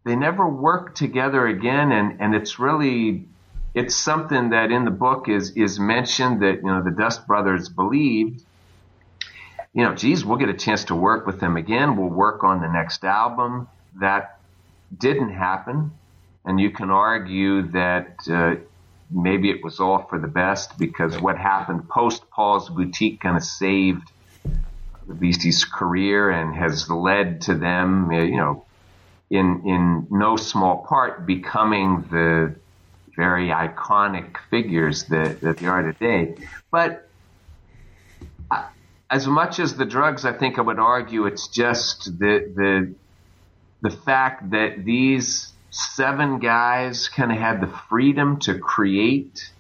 they never worked together again, and, and it's really it's something that in the book is is mentioned that you know the Dust Brothers believed. You know, geez, we'll get a chance to work with them again. We'll work on the next album. That didn't happen, and you can argue that uh, maybe it was all for the best because what happened post Paul's Boutique kind of saved the Beasties' career and has led to them, you know, in in no small part becoming the very iconic figures that, that they are today. But uh, as much as the drugs, I think I would argue it's just the the the fact that these seven guys kind of had the freedom to create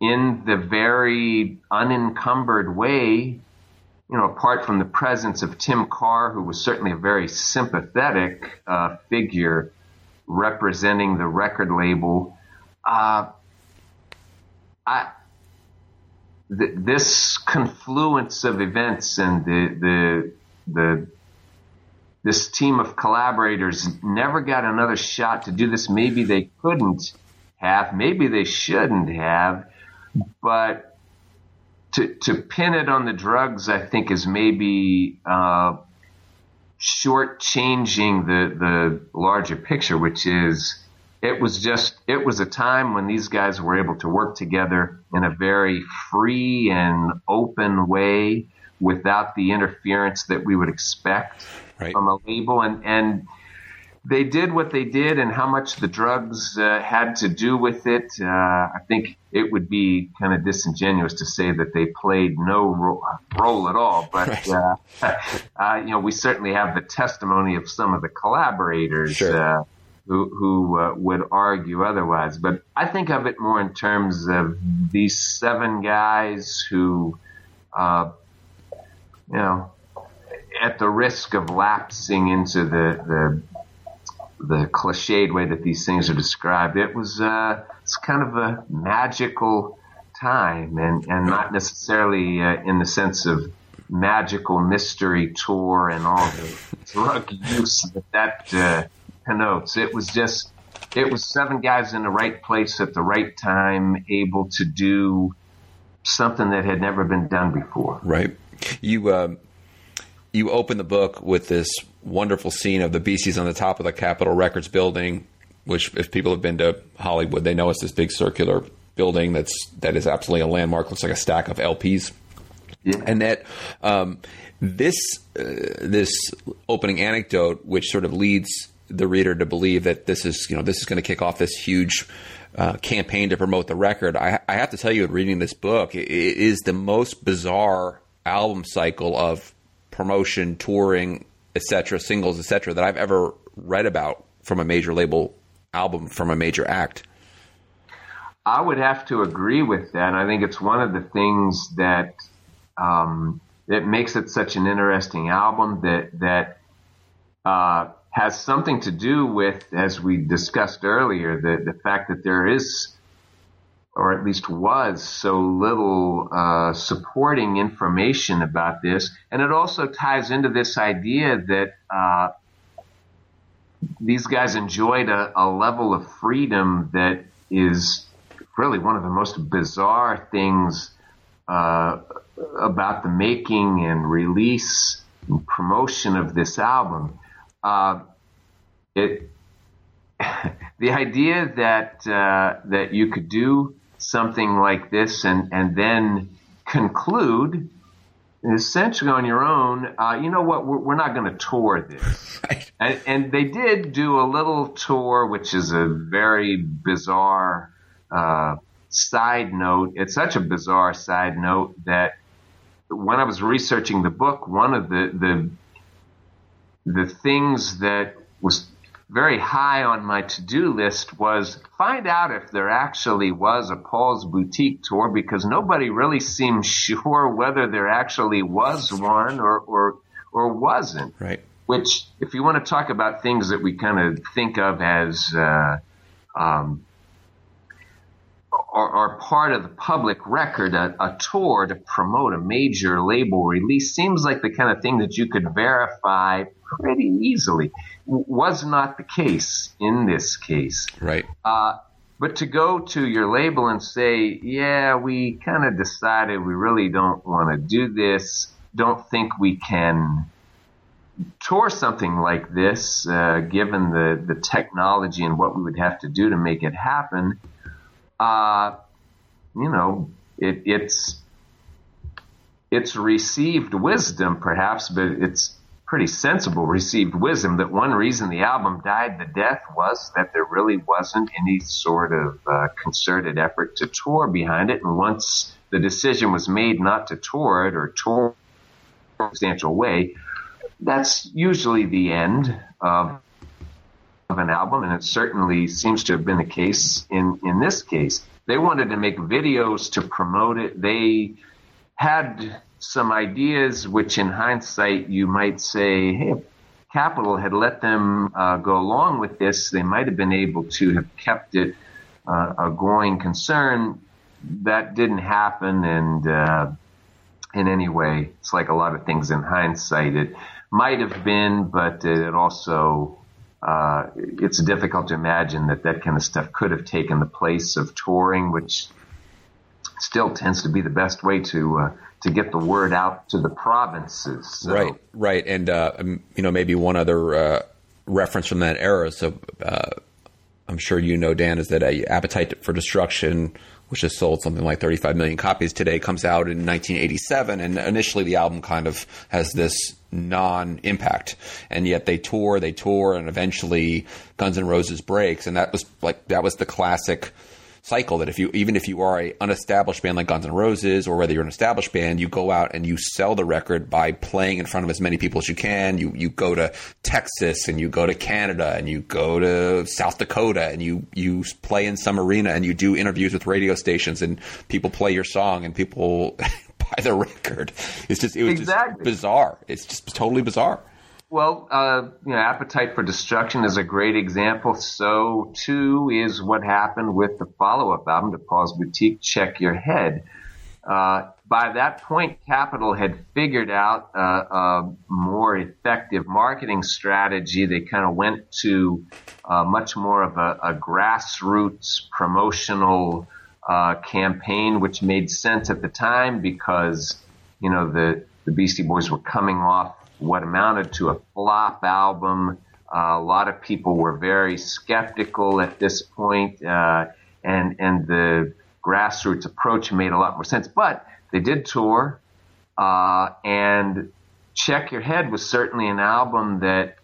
in the very unencumbered way you know, apart from the presence of Tim Carr, who was certainly a very sympathetic uh, figure representing the record label, uh, th- this confluence of events and the the the this team of collaborators never got another shot to do this. Maybe they couldn't have, maybe they shouldn't have, but to to pin it on the drugs, I think, is maybe uh, shortchanging the the larger picture, which is it was just it was a time when these guys were able to work together in a very free and open way without the interference that we would expect right. from a label and and they did what they did and how much the drugs uh, had to do with it. Uh, I think it would be kind of disingenuous to say that they played no ro- role at all. But right. uh, [laughs] uh you know, we certainly have the testimony of some of the collaborators sure. Uh, who, who uh, would argue otherwise. But I think of it more in terms of these seven guys who, you know, at the risk of lapsing into the, the the cliched way that these things are described. It was uh, it's kind of a magical time, and and not necessarily uh, in the sense of magical mystery tour and all the drug use that that uh, connotes. It was just it was seven guys in the right place at the right time, able to do something that had never been done before. Right. You um, you open the book with this wonderful scene of the Beasties on the top of the Capitol Records building, which if people have been to Hollywood, they know it's this big circular building that's that is absolutely a landmark. Looks like a stack of LPs, yeah. and that um, this uh, this opening anecdote, which sort of leads the reader to believe that this is you know this is going to kick off this huge. Uh, campaign to promote the record. I, I, have to tell you, reading this book, it, it is the most bizarre album cycle of promotion, touring, etc., singles, etc., that I've ever read about from a major label album from a major act. I would have to agree with that. I think it's one of the things that um, that makes it such an interesting album that that uh, has something to do with, as we discussed earlier, the the fact that there is or at least was so little uh, supporting information about this. And it also ties into this idea that uh, these guys enjoyed a, a, level of freedom that is really one of the most bizarre things uh, about the making and release and promotion of this album. Uh, it [laughs] the idea that uh, that you could do something like this and, and then conclude essentially on your own, uh, you know what, we're, we're not going to tour this. [laughs] Right. And, and, they did do a little tour, which is a very bizarre uh, side note. It's such a bizarre side note that when I was researching the book, one of the the the things that was very high on my to-do list was find out if there actually was a Paul's Boutique tour because nobody really seemed [laughs] sure whether there actually was one or, or, or wasn't. Right. Which, if you want to talk about things that we kind of think of as, uh, um, are, are, part of the public record, a, a, tour to promote a major label release seems like the kind of thing that you could verify pretty easily. Was not the case in this case. Right. Uh, but to go to your label and say, yeah, we kind of decided we really don't want to do this, don't think we can tour something like this, uh, given the, the technology and what we would have to do to make it happen, uh, you know, it, it's it's received wisdom, perhaps, but it's pretty sensible received wisdom that one reason the album died the death was that there really wasn't any sort of uh, concerted effort to tour behind it. And once the decision was made not to tour it or tour in a substantial way, that's usually the end of of an album, and it certainly seems to have been the case in in this case. They wanted to make videos to promote it. They had some ideas which, in hindsight, you might say, hey, Capitol had let them uh, go along with this, they might have been able to have kept it uh, a going concern. That didn't happen, and uh, in any way, it's like a lot of things in hindsight. It might have been, but it also uh, it's difficult to imagine that that kind of stuff could have taken the place of touring, which still tends to be the best way to uh, to get the word out to the provinces. So. Right, right, and uh, um, you know maybe one other uh, reference from that era. So uh, I'm sure you know, Dan, is that Appetite for Destruction, which has sold something like 35 million copies today, comes out in 1987, and initially the album kind of has this non-impact, and yet they tour, they tour, and eventually Guns N' Roses breaks, and that was like that was the classic cycle that if you even if you are a unestablished band like Guns N' Roses or whether you're an established band, you go out and you sell the record by playing in front of as many people as you can. You you go to Texas and you go to Canada and you go to South Dakota and you you play in some arena and you do interviews with radio stations and people play your song and people [laughs] buy the record. It's just it was exactly. just bizarre. It's just totally bizarre. Well, uh, you know, Appetite for Destruction is a great example. So too is what happened with the follow-up album to Paul's Boutique, Check Your Head. Uh, by that point, Capitol had figured out uh, a more effective marketing strategy. They kind of went to uh, much more of a, a grassroots promotional uh, campaign, which made sense at the time because you know the the Beastie Boys were coming off what amounted to a flop album. Uh, a lot of people were very skeptical at this point, uh, and and the grassroots approach made a lot more sense. But they did tour, uh, and Check Your Head was certainly an album that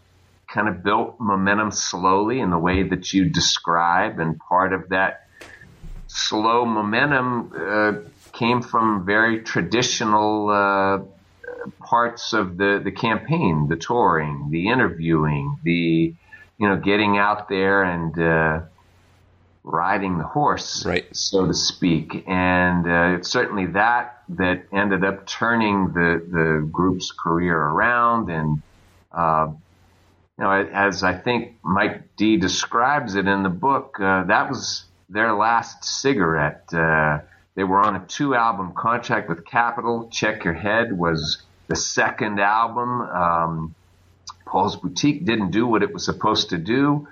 kind of built momentum slowly in the way that you describe, and part of that slow momentum uh, came from very traditional uh, parts of the, the campaign, the touring, the interviewing, the, you know, getting out there and, uh, riding the horse, right. so to speak. And, uh, it's certainly that that ended up turning the, the group's career around. And, uh, you know, as I think Mike D describes it in the book, uh, that was their last cigarette. Uh, they were on a two album contract with Capitol. Check Your Head was the second album. Um, Paul's Boutique didn't do what it was supposed to do.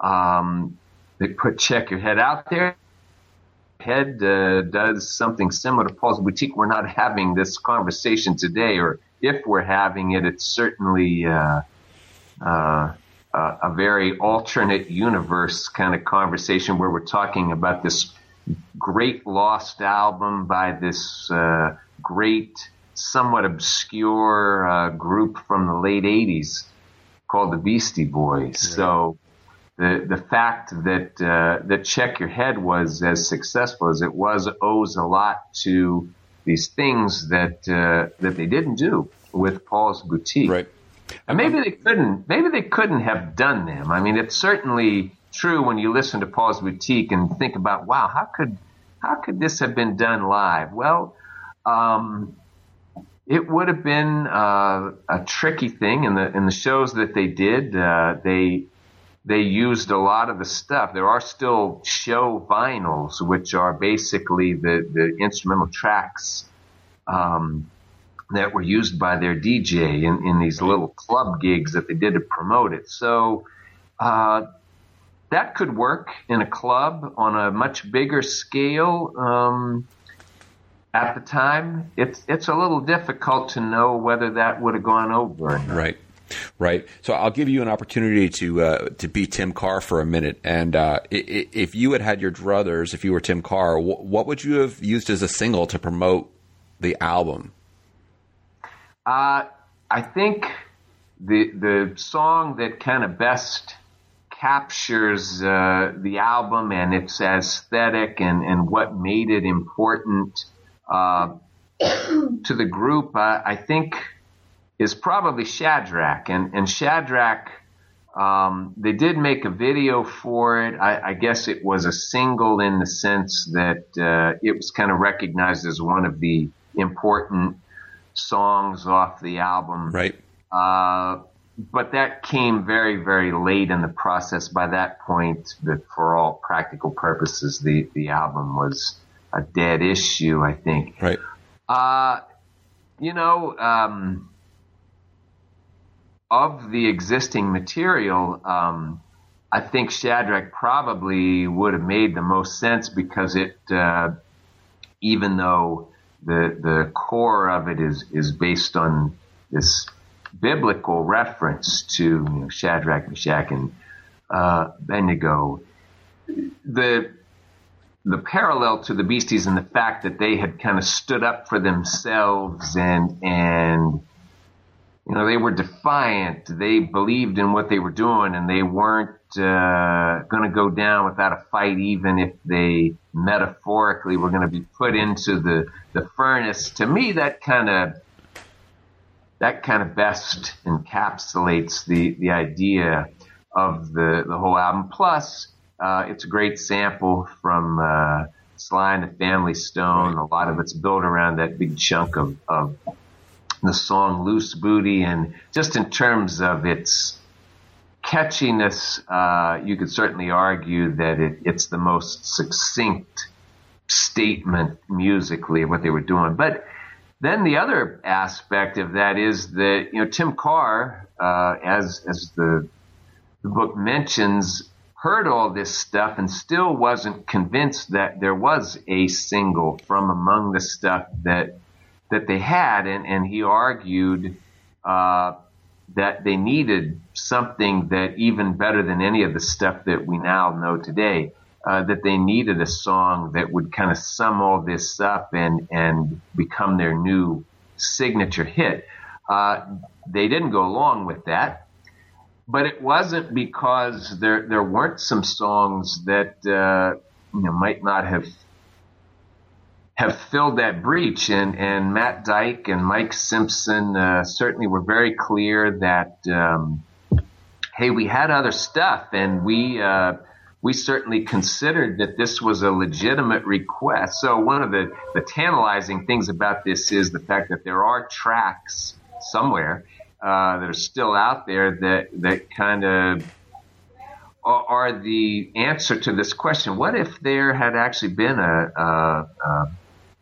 Um, they put Check Your Head out there. Head uh, does something similar to Paul's Boutique. We're not having this conversation today, or if we're having it, it's certainly uh, uh, a very alternate universe kind of conversation where we're talking about this great lost album by this uh, great somewhat obscure uh, group from the late 80s called the Beastie Boys. Right. So the the fact that uh, that Check Your Head was as successful as it was owes a lot to these things that uh, that they didn't do with Paul's Boutique. Right. And maybe they couldn't. Maybe they couldn't have done them. I mean, it's certainly true when you listen to Paul's Boutique and think about, wow, how could how could this have been done live? Well, um, it would have been uh, a tricky thing in the in the shows that they did. Uh, they they used a lot of the stuff. There are still show vinyls, which are basically the the instrumental tracks um, that were used by their DJ in, in these little club gigs that they did to promote it. So. Uh, that could work in a club on a much bigger scale. Um, at the time, it's it's a little difficult to know whether that would have gone over. Right. Right. So I'll give you an opportunity to uh, to be Tim Carr for a minute. And uh, if you had had your druthers, if you were Tim Carr, what would you have used as a single to promote the album? Uh, I think the the song that kind of best captures uh, the album and its aesthetic and, and what made it important uh, to the group, uh, I think, is probably Shadrach. And, and Shadrach, um, they did make a video for it. I, I, guess it was a single in the sense that uh, it was kind of recognized as one of the important songs off the album. Right. Uh, but that came very, very late in the process. By that point, that for all practical purposes, the, the album was a dead issue, I think. Right. Uh, you know, um, of the existing material, um, I think Shadrach probably would have made the most sense because it, uh, even though the the core of it is is based on this biblical reference to you know, Shadrach, Meshach, and uh, Abednego, the the parallel to the Beasties and the fact that they had kind of stood up for themselves and and you know they were defiant. They believed in what they were doing, and they weren't uh, going to go down without a fight, even if they metaphorically were going to be put into the the furnace. To me, that kind of that kind of best encapsulates the the idea of the the whole album. Plus, uh, it's a great sample from uh, Sly and the Family Stone. A lot of it's built around that big chunk of, of the song "Loose Booty," and just in terms of its catchiness, uh, you could certainly argue that it, it's the most succinct statement musically of what they were doing. But then the other aspect of that is that you know Tim Carr, uh, as as the, the book mentions, heard all this stuff and still wasn't convinced that there was a single from among the stuff that that they had, and and he argued. Uh, that they needed something that even better than any of the stuff that we now know today, uh, that they needed a song that would kind of sum all this up and, and become their new signature hit. Uh, they didn't go along with that, but it wasn't because there, there weren't some songs that, uh, you know, might not have have filled that breach. And, and Matt Dike and Mike Simpson uh, certainly were very clear that, um, hey, we had other stuff, and we uh, we certainly considered that this was a legitimate request. So one of the, the tantalizing things about this is the fact that there are tracks somewhere uh, that are still out there that that kind of are the answer to this question. What if there had actually been a, a, a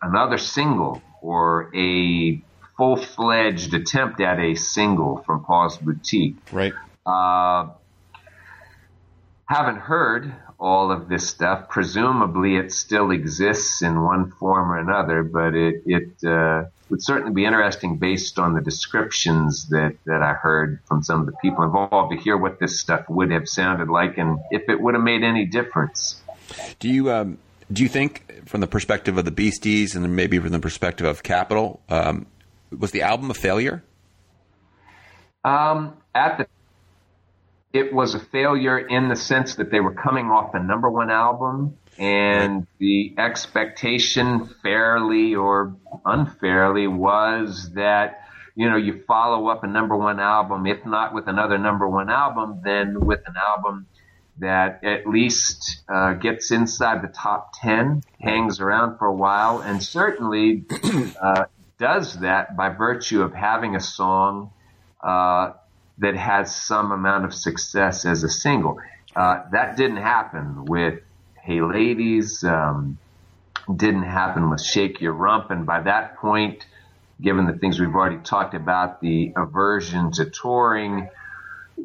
another single or a full fledged attempt at a single from Paul's Boutique. Right. Uh, haven't heard all of this stuff. Presumably, it still exists in one form or another, but it it uh, would certainly be interesting based on the descriptions that that I heard from some of the people involved to hear what this stuff would have sounded like and if it would have made any difference. Do you um, do you think, from the perspective of the Beasties and maybe from the perspective of Capitol, um, was the album a failure? Um, at the it was a failure in the sense that they were coming off a number one album and the expectation fairly or unfairly was that you know you follow up a number one album if not with another number one album then with an album that at least uh, gets inside the top 10, hangs around for a while, and certainly [clears throat] uh, does that by virtue of having a song uh, that has some amount of success as a single. Uh, that didn't happen with Hey Ladies, um, didn't happen with Shake Your Rump, and by that point, given the things we've already talked about, the aversion to touring,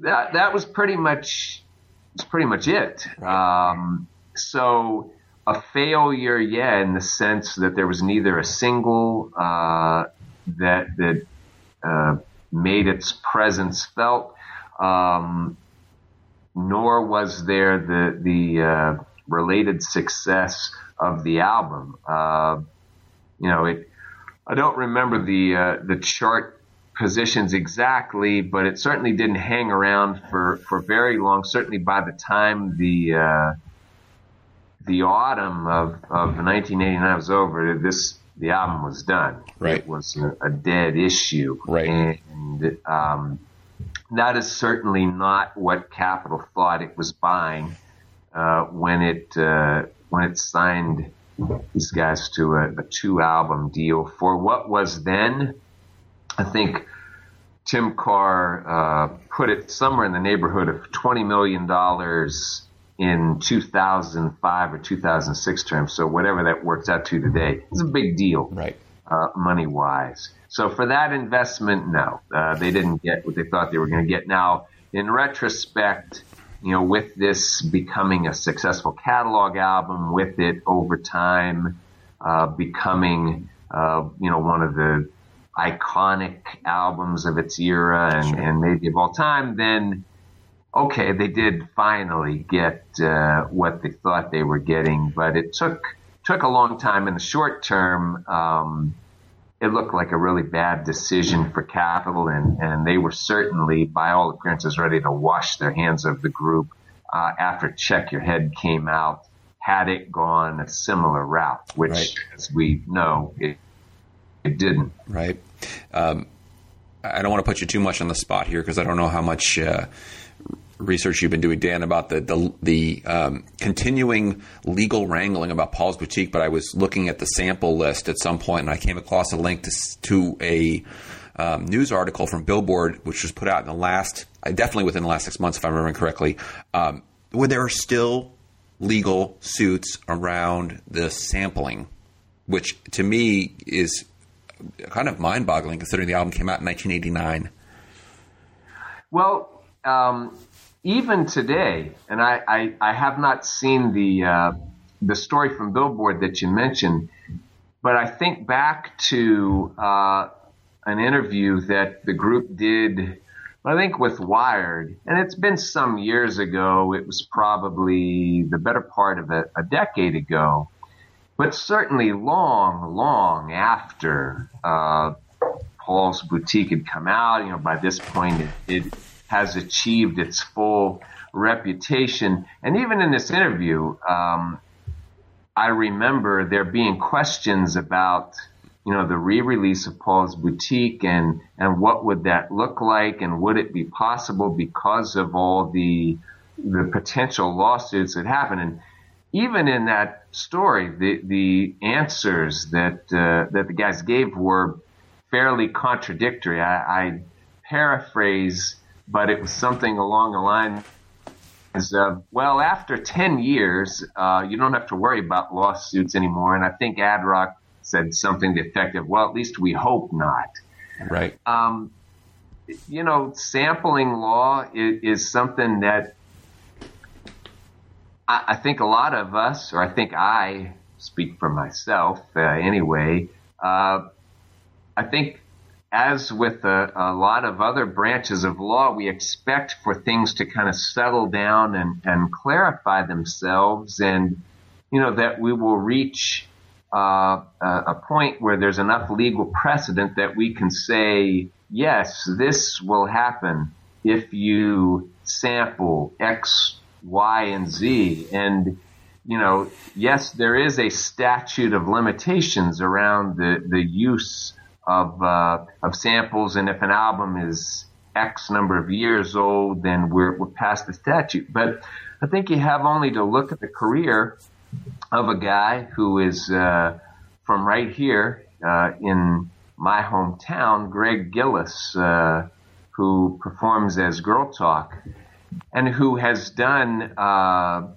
that that was pretty much that's pretty much it. Um, so a failure, yeah, in the sense that there was neither a single uh, that that uh, made its presence felt, um, nor was there the the uh, related success of the album. Uh, you know, it. I don't remember the uh, the chart positions exactly, but it certainly didn't hang around for, for very long. Certainly by the time the uh, the autumn of, of 1989 was over, this the album was done. Right. It was a, a dead issue. Right. And um, that is certainly not what Capitol thought it was buying uh, when it uh, when it signed these guys to a, a two album deal for what was then I think Tim Carr uh, put it somewhere in the neighborhood of $20 million in 2005 or 2006 terms. So whatever that works out to today, it's a big deal, right? Uh, money wise. So for that investment, no, uh, they didn't get what they thought they were going to get. Now, in retrospect, you know, with this becoming a successful catalog album, with it over time uh, becoming, uh, you know, one of the iconic albums of its era and, sure. and maybe of all time, then okay, they did finally get uh, what they thought they were getting, but it took took a long time. In the short term, um, it looked like a really bad decision for Capitol, and, and they were certainly, by all appearances, ready to wash their hands of the group uh, after Check Your Head came out. Had it gone a similar route, which, right. as we know, it, it didn't. Right. Um, I don't want to put you too much on the spot here because I don't know how much. Uh, research you've been doing, Dan, about the the, the um, continuing legal wrangling about Paul's Boutique, but I was looking at the sample list at some point, and I came across a link to, to a um, news article from Billboard, which was put out in the last, uh, definitely within the last six months, if I'm remembering correctly, um, where there are still legal suits around the sampling, which to me is kind of mind boggling considering the album came out in 1989. Well, um, even today, and I, I, I have not seen the uh, the story from Billboard that you mentioned, but I think back to uh, an interview that the group did, I think with Wired, and it's been some years ago. It was probably the better part of a, a decade ago, but certainly long, long after uh, Paul's Boutique had come out. You know, by this point, it, it has achieved its full reputation. And even in this interview, um, I remember there being questions about, you know, the re-release of Paul's Boutique and, and what would that look like and would it be possible because of all the, the potential lawsuits that happen. And even in that story, the, the answers that, uh, that the guys gave were fairly contradictory. I, I paraphrase but it was something along the line as of, well, after 10 years, uh, you don't have to worry about lawsuits anymore. And I think Ad Rock said something effective, well, at least we hope not. Right. Um, you know, sampling law is, is something that I, I, think a lot of us, or I think I speak for myself uh, anyway, uh, I think as with a, a, lot of other branches of law, we expect for things to kind of settle down and, and clarify themselves and, you know, that we will reach uh, a, a point where there's enough legal precedent that we can say, yes, this will happen if you sample X, Y, and Z. And, you know, yes, there is a statute of limitations around the, the use of uh, of samples, and if an album is X number of years old, then we're we're past the statute. But I think you have only to look at the career of a guy who is uh, from right here uh, in my hometown, Gregg Gillis, uh, who performs as Girl Talk, and who has done uh,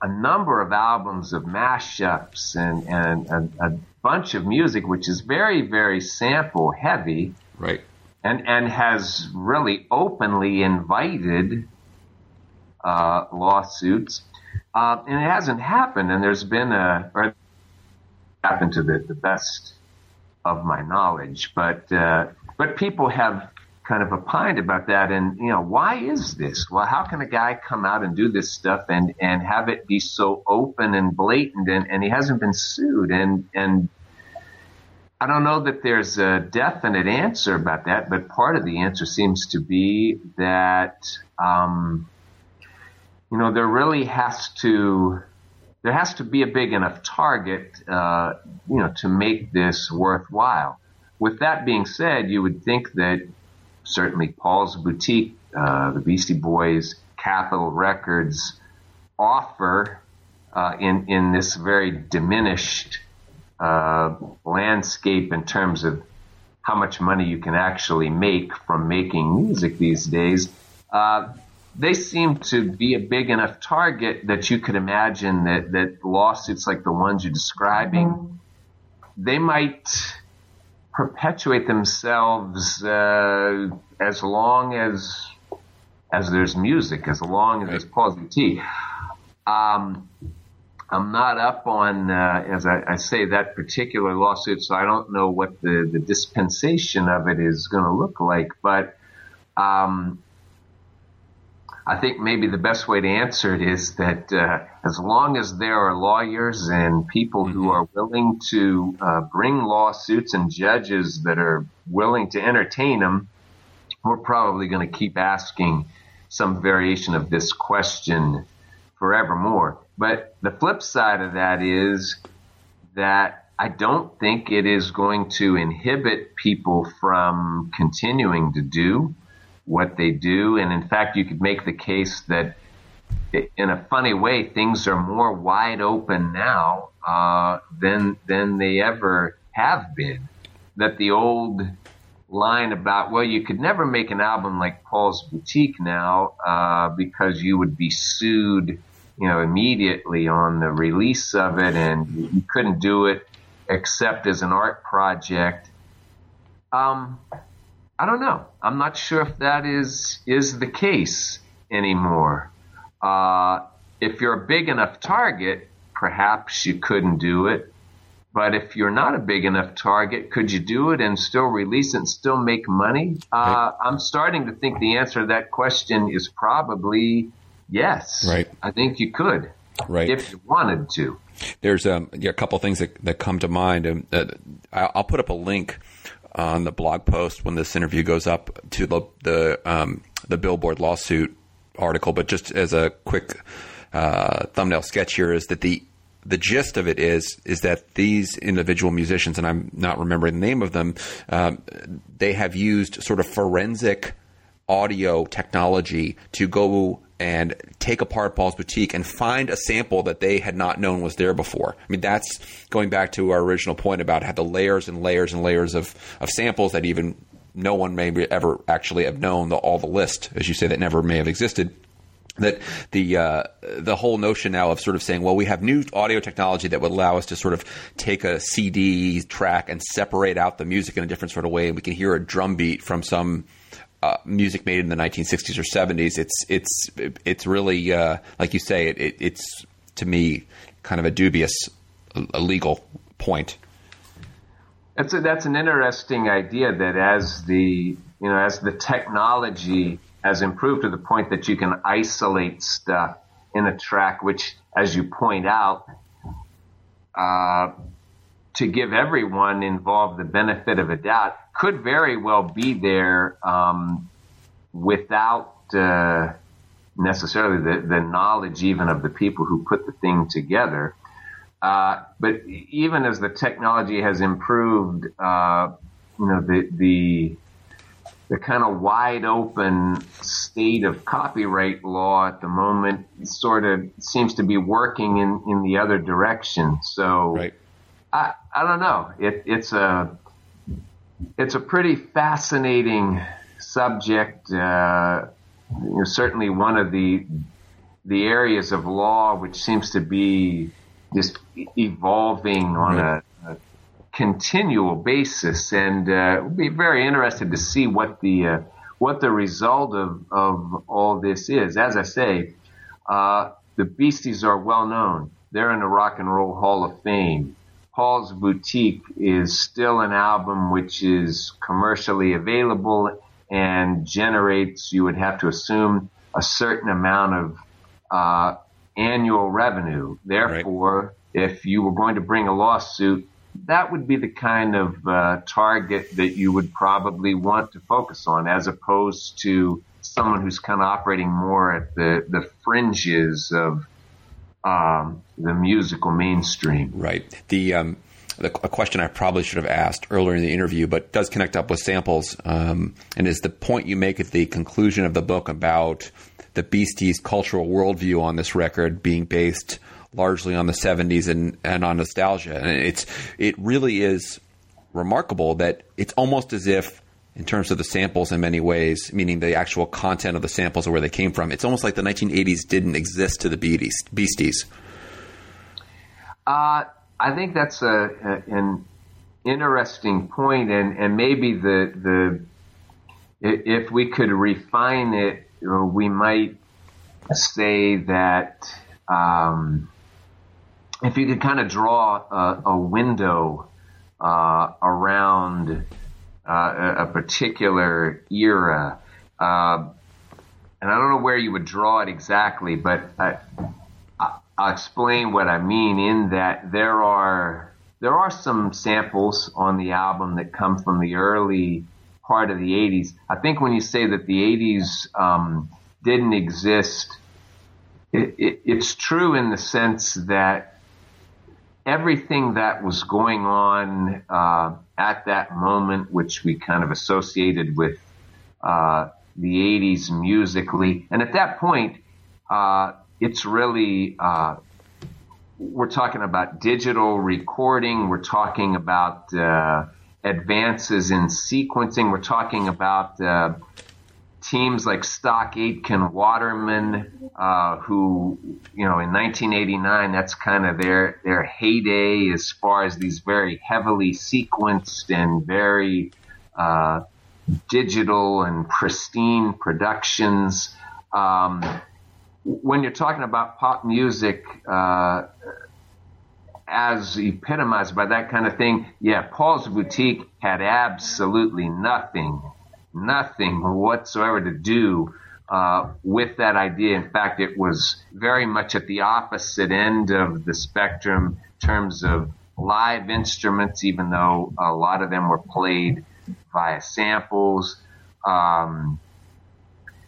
a number of albums of mashups and, and a, a bunch of music which is very, very sample heavy. Right. And, and has really openly invited uh, lawsuits. Uh, and it hasn't happened. And there's been a, or happened to the, the best of my knowledge, but, uh, but people have kind of opined about that. And, you know, why is this? Well, how can a guy come out and do this stuff and, and have it be so open and blatant and, and he hasn't been sued? And, and I don't know that there's a definite answer about that, but part of the answer seems to be that, um, you know, there really has to, there has to be a big enough target, uh, you know, to make this worthwhile. With that being said, you would think that certainly Paul's Boutique, uh, the Beastie Boys, Capitol Records offer uh, in in this very diminished uh, landscape in terms of how much money you can actually make from making music these days, uh, they seem to be a big enough target that you could imagine that, that lawsuits like the ones you're describing, they might perpetuate themselves uh, as long as as there's music, as long as there's positivity. Um, I'm not up on, uh, as I, I, say, that particular lawsuit, so I don't know what the, the dispensation of it is going to look like. But um, I think maybe the best way to answer it is that uh, as long as there are lawyers and people mm-hmm. who are willing to uh, bring lawsuits and judges that are willing to entertain them, we're probably going to keep asking some variation of this question forevermore. But the flip side of that is that I don't think it is going to inhibit people from continuing to do what they do. And in fact, you could make the case that in a funny way, things are more wide open now uh, than than they ever have been. That the old line about well, you could never make an album like Paul's Boutique now uh, because you would be sued you know, immediately on the release of it, and you couldn't do it except as an art project. Um, I don't know. I'm not sure if that is is the case anymore. Uh, if you're a big enough target, perhaps you couldn't do it. But if you're not a big enough target, could you do it and still release it and still make money? Uh, I'm starting to think the answer to that question is probably Yes. Right. I think you could. Right. If you wanted to. There's um, yeah, a couple things that, that come to mind. And uh, I'll put up a link on the blog post when this interview goes up to the the, um, the Billboard lawsuit article. But just as a quick uh, thumbnail sketch here is that the the gist of it is is that these individual musicians, and I'm not remembering the name of them, um, they have used sort of forensic audio technology to go and take apart Paul's Boutique and find a sample that they had not known was there before. I mean, that's going back to our original point about how the layers and layers and layers of, of samples that even no one may ever actually have known the, all the list, as you say, that never may have existed. That the uh, the whole notion now of sort of saying, well, we have new audio technology that would allow us to sort of take a CD track and separate out the music in a different sort of way, and we can hear a drum beat from some uh, music made in the 1960s or 70s. It's it's it's really uh, like you say. It, it, it's to me kind of a dubious a legal point. That's a, that's an interesting idea. That as the you know as the technology has improved to the point that you can isolate stuff in a track, which, as you point out, uh, to give everyone involved the benefit of a doubt could very well be there um, without uh, necessarily the, the knowledge even of the people who put the thing together. Uh, but even as the technology has improved, uh, you know, the, the, the kind of wide open state of copyright law at the moment sort of seems to be working in, in the other direction. So right. I, I don't know. It, it's a, it's a pretty fascinating subject. Uh, you know, certainly one of the the areas of law which seems to be just evolving on a, a, continual basis, and uh, we'll be very interested to see what the uh, what the result of of all this is. As I say, uh, the Beasties are well known. They're in the Rock and Roll Hall of Fame. Paul's Boutique is still an album which is commercially available and generates, you would have to assume, a certain amount of uh, annual revenue. Therefore, right. if you were going to bring a lawsuit, that would be the kind of uh, target that you would probably want to focus on, as opposed to someone who's kind of operating more at the, the fringes of um, the musical mainstream. Right. The um, the, a question I probably should have asked earlier in the interview, but does connect up with samples, um, and is the point you make at the conclusion of the book about the Beasties' cultural worldview on this record being based largely on the 70s and, and on nostalgia. And it's it really is remarkable that it's almost as if in terms of the samples in many ways, meaning the actual content of the samples or where they came from. It's almost like the 1980s didn't exist to the Beasties. Uh, I think that's a, a, an interesting point, and, and maybe the the if we could refine it, we might say that um, if you could kind of draw a, a window uh, around uh, a, particular era. Uh, and I don't know where you would draw it exactly, but I, will explain what I mean in that there are there are some samples on the album that come from the early part of the 80s. I think when you say that the 80s um, didn't exist, it, it, it's true in the sense that everything that was going on uh, at that moment, which we kind of associated with uh, the 80s musically. And at that point, uh, it's really, uh, we're talking about digital recording, we're talking about uh, advances in sequencing, we're talking about uh, teams like Stock Aitken Waterman, uh, who, you know, in 1989, that's kind of their, their heyday as far as these very heavily sequenced and very, uh, digital and pristine productions. Um, when you're talking about pop music, uh, as epitomized by that kind of thing, yeah, Paul's Boutique had absolutely nothing nothing whatsoever to do uh, with that idea. In fact, it was very much at the opposite end of the spectrum in terms of live instruments, even though a lot of them were played via samples. Um,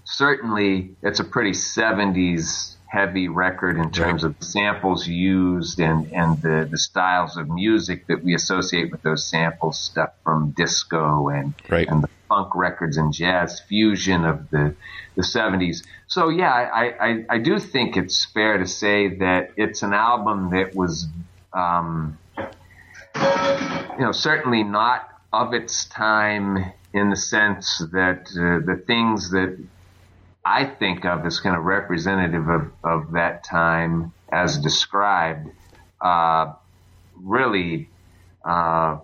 certainly, it's a pretty 70s heavy record in terms of samples used and, and the, the styles of music that we associate with those samples, stuff from disco and, right. and the funk records and jazz fusion of the the 70s. So yeah, I, I, I do think it's fair to say that it's an album that was, um, you know, certainly not of its time in the sense that uh, the things that I think of as kind of representative of, of that time as described, uh, really, uh,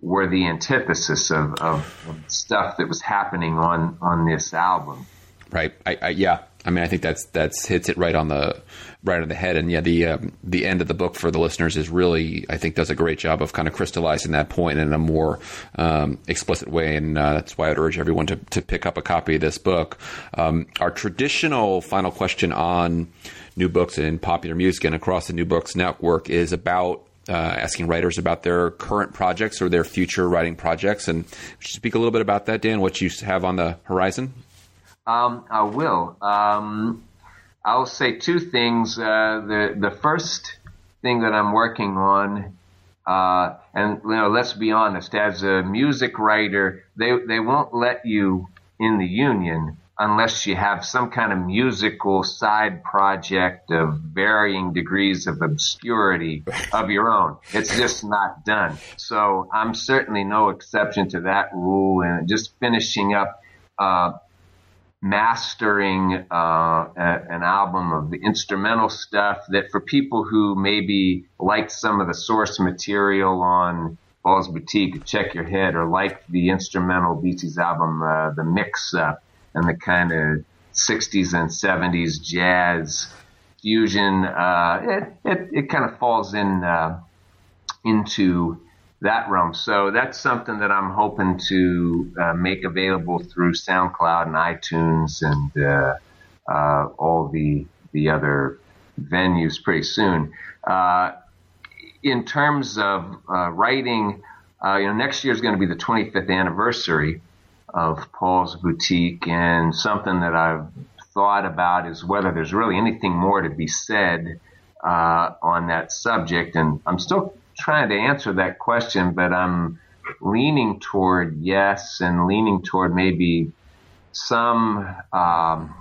were the antithesis of, of, of, stuff that was happening on on this album. Right. I, I, yeah. I mean, I think that's that's hits it right on the right on the head. And yeah, the um, the end of the book for the listeners is really, I think, does a great job of kind of crystallizing that point in a more um, explicit way. And uh, that's why I'd urge everyone to to pick up a copy of this book. Um, our traditional final question on new books and popular music and across the New Books Network is about uh, asking writers about their current projects or their future writing projects. And speak a little bit about that, Dan, what you have on the horizon? Um, I will. Um, I'll say two things. Uh, the the first thing that I'm working on, uh, and you know, let's be honest, as a music writer, they they won't let you in the union unless you have some kind of musical side project of varying degrees of obscurity of your own. It's just not done. So I'm certainly no exception to that rule and just finishing up, uh, mastering uh, a, an album of the instrumental stuff that for people who maybe like some of the source material on Paul's Boutique, Check Your Head, or like the instrumental Beasties album, uh, The Mix Up, and the kind of 60s and 70s jazz fusion. Uh, it, it, it kind of falls in, uh, into that realm. So that's something that I'm hoping to uh, make available through SoundCloud and iTunes and uh, uh, all the the other venues pretty soon. Uh, in terms of writing, you know, next year is going to be the 25th anniversary of Paul's Boutique, and something that I've thought about is whether there's really anything more to be said uh, on that subject. And I'm still trying to answer that question, but I'm leaning toward yes and leaning toward maybe some. Um,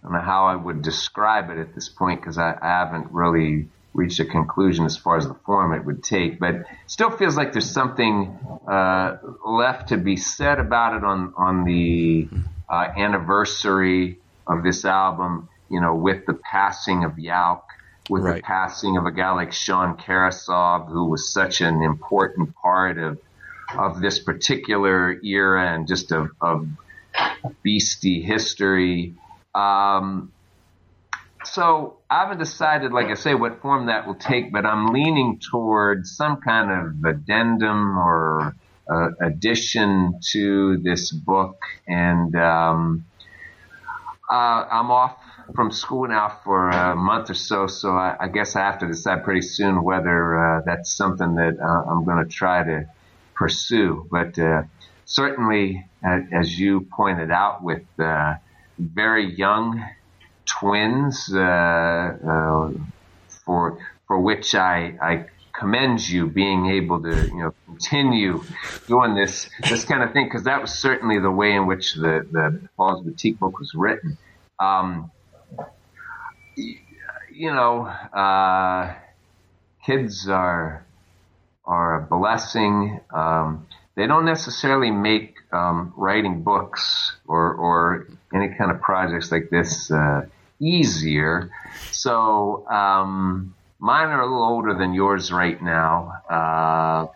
I don't know how I would describe it at this point because I, I, haven't really reach a conclusion as far as the form it would take. But still feels like there's something uh, left to be said about it on on the uh, anniversary of this album. You know, with the passing of Yauch, with right. the passing of a guy like Sean Carasov, who was such an important part of of this particular era and just of, of beastie history. Um, so I haven't decided, like I say, what form that will take, but I'm leaning towards some kind of addendum or uh, addition to this book. And um, uh, I'm off from school now for a month or so, so I, I guess I have to decide pretty soon whether uh, that's something that uh, I'm going to try to pursue. But uh, certainly, as you pointed out, with uh, very young twins, uh, uh, for for which I, I commend you being able to you know continue doing this this kind of thing because that was certainly the way in which the the Paul's Boutique book was written. Um, you know, uh, kids are are a blessing. Um, they don't necessarily make um, writing books or, or any kind of projects like this uh, easier. So um, mine are a little older than yours right now, uh,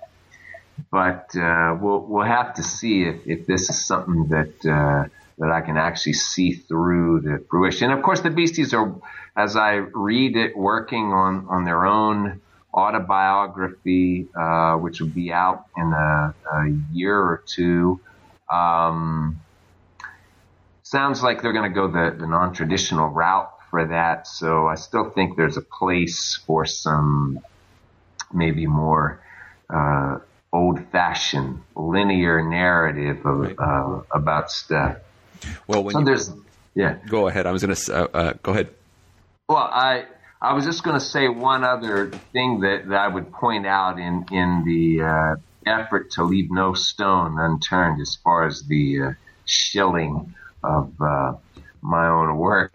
but uh, we'll we'll have to see if, if this is something that uh, that I can actually see through to fruition. And of course, the Beasties are, as I read it, working on on their own autobiography, uh, which will be out in a, a year or two. Um, sounds like they're going to go the, the non-traditional route for that. So I still think there's a place for some maybe more uh, old-fashioned linear narrative of, right. uh, about stuff. Well, when so you, there's yeah, go ahead. I was going to uh, uh, go ahead. Well, I I was just going to say one other thing that, that I would point out in in the uh, effort to leave no stone unturned as far as the uh, shilling of uh, my own work.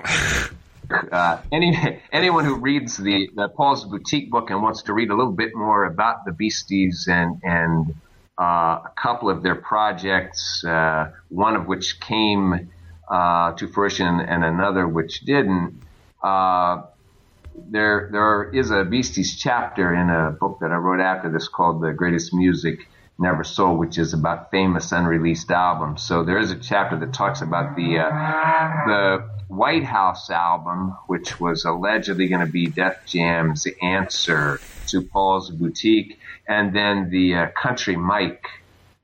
Uh, any anyone who reads the, the Paul's Boutique book and wants to read a little bit more about the Beasties and and uh, a couple of their projects, uh, one of which came to fruition and another which didn't there there is a Beasties chapter in a book that I wrote after this called The Greatest Music Never Sold, which is about famous unreleased albums. So there is a chapter that talks about the uh, the White House album, which was allegedly going to be Def Jam's answer to Paul's Boutique, and then the uh, Country Mike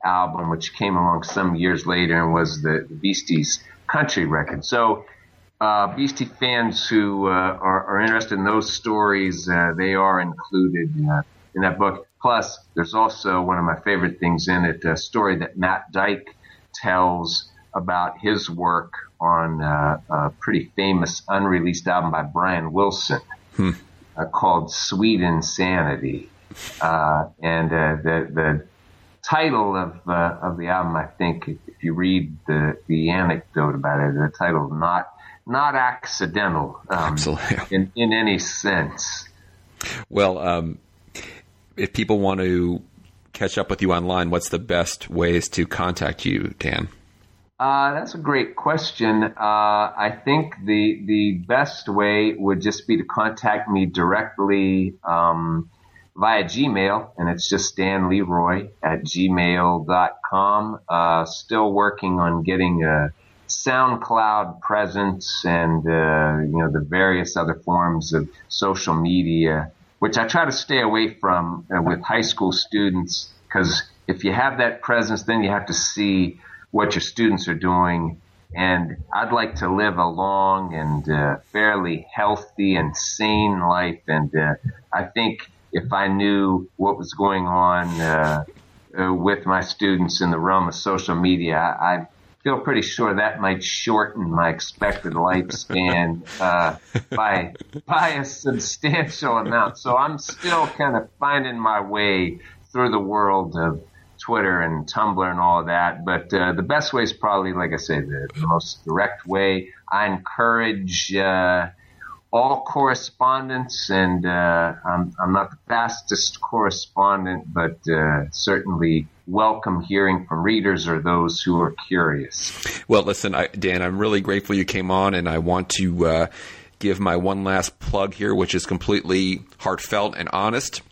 album, which came along some years later and was the, the Beasties country record. So uh, Beastie fans who uh, are, are, interested in those stories, uh, they are included uh, in that book. Plus, there's also one of my favorite things in it, a story that Matt Dike tells about his work on uh, a pretty famous unreleased album by Brian Wilson hmm. Uh, called Sweet Insanity. and the, the title of of the album, I think, if you read the the anecdote about it, the title "Not not accidental um, Absolutely. [laughs] in, in any sense. Well, um, if people want to catch up with you online, what's the best ways to contact you, Dan? Uh, that's a great question. Uh, I think the the best way would just be to contact me directly um, via Gmail, and it's just Dan LeRoy at gmail.com. Uh, still working on getting a SoundCloud presence and uh, you know the various other forms of social media, which I try to stay away from uh, with high school students because if you have that presence, then you have to see what your students are doing. And I'd like to live a long and uh, fairly healthy and sane life. And uh, I think if I knew what was going on uh, uh, with my students in the realm of social media, I, feel pretty sure that might shorten my expected lifespan [laughs] uh, by by a substantial amount. So I'm still kind of finding my way through the world of Twitter and Tumblr and all of that. But uh, the best way is probably, like I say, the, the most direct way. I encourage uh, all correspondence, and uh, I'm, I'm not the fastest correspondent, but uh, certainly welcome hearing from readers or those who are curious. Well, listen, I, Dan, I'm really grateful you came on, and I want to uh, give my one last plug here, which is completely heartfelt and honest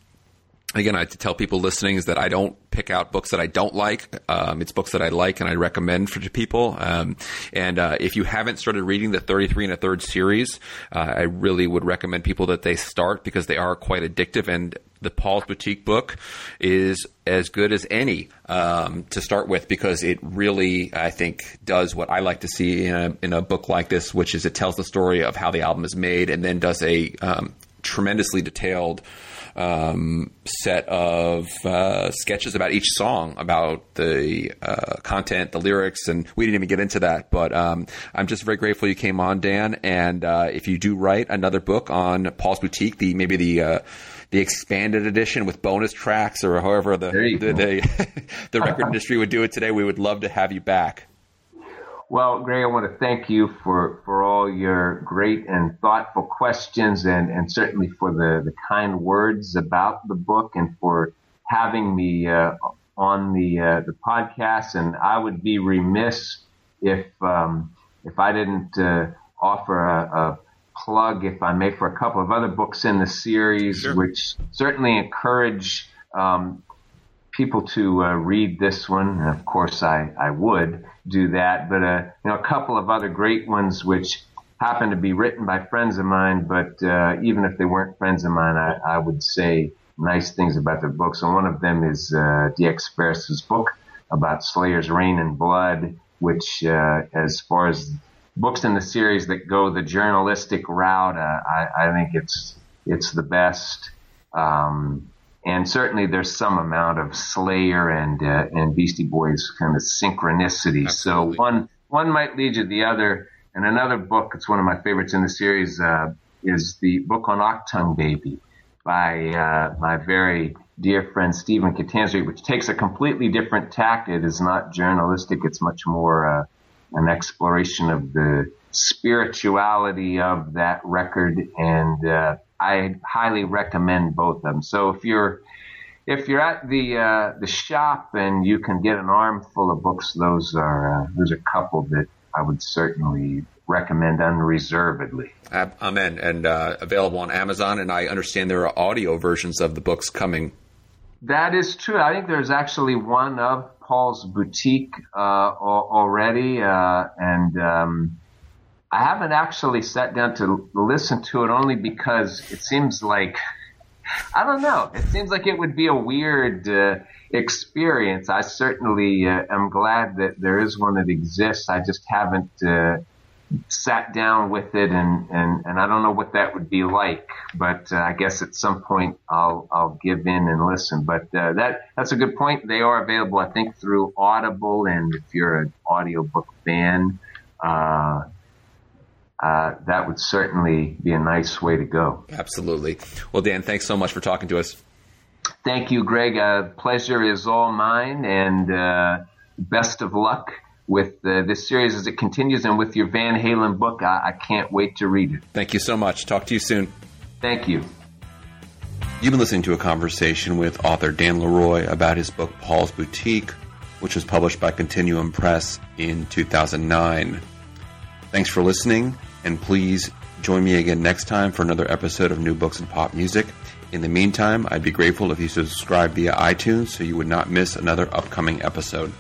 again, I tell people listening is that I don't pick out books that I don't like. Um, it's books that I like and I recommend for people. Um, and uh, if you haven't started reading the 33 and a third series, uh, I really would recommend people that they start because they are quite addictive. And the Paul's Boutique book is as good as any um, to start with because it really, I think, does what I like to see in a, in a book like this, which is it tells the story of how the album is made and then does a um, tremendously detailed um, set of uh, sketches about each song, about the uh, content, the lyrics, and we didn't even get into that. But um, I'm just very grateful you came on, Dan. And uh, if you do write another book on Paul's Boutique, the maybe the uh, the expanded edition with bonus tracks or however the the, the, [laughs] the record industry would do it today, we would love to have you back. Well, Greg, I want to thank you for, for all your great and thoughtful questions and, and certainly for the, the kind words about the book and for having me uh, on the uh, the podcast. And I would be remiss if um, if I didn't uh, offer a, a, plug, if I may, for a couple of other books in the series, sure. which certainly encourage um, people to uh, read this one. And of course, I, I would do that, but uh, you know, a couple of other great ones which happen to be written by friends of mine. But uh, even if they weren't friends of mine, I, I would say nice things about their books. And one of them is uh, D.X. Ferris's book about Slayer's Reign and Blood, which, uh, as far as books in the series that go the journalistic route, uh, I, I think it's it's the best. Um, and certainly there's some amount of Slayer and uh, and Beastie Boys kind of synchronicity. Absolutely. So one one might lead to the other. And another book, it's one of my favorites in the series, uh, is the book on Achtung Baby by uh, my very dear friend Stephen Catanzarite, which takes a completely different tack. It is not journalistic; it's much more uh, an exploration of the spirituality of that record and uh, I highly recommend both of them. So if you're if you're at the uh, the shop and you can get an armful of books, those are uh, there's a couple that I would certainly recommend unreservedly. Amen. And uh, available on Amazon. And I understand there are audio versions of the books coming. That is true. I think there's actually one of Paul's Boutique uh, already, uh, and um, I haven't actually sat down to listen to it only because it seems like I don't know. It seems like it would be a weird uh, experience. I certainly uh, am glad that there is one that exists. I just haven't uh, sat down with it, and, and, and I don't know what that would be like. But uh, I guess at some point I'll I'll give in and listen. But uh, that that's a good point. They are available, I think, through Audible, and if you're an audiobook fan. Uh, that would certainly be a nice way to go. Absolutely. Well, Dan, thanks so much for talking to us. Thank you, Greg. Uh, pleasure is all mine, and uh, best of luck with uh, this series as it continues and with your Van Halen book. I-, I can't wait to read it. Thank you so much. Talk to you soon. Thank you. You've been listening to a conversation with author Dan LeRoy about his book Paul's Boutique, which was published by Continuum Press in 2009. Thanks for listening and please join me again next time for another episode of New Books and Pop Music. In the meantime, I'd be grateful if you subscribe via iTunes so you would not miss another upcoming episode.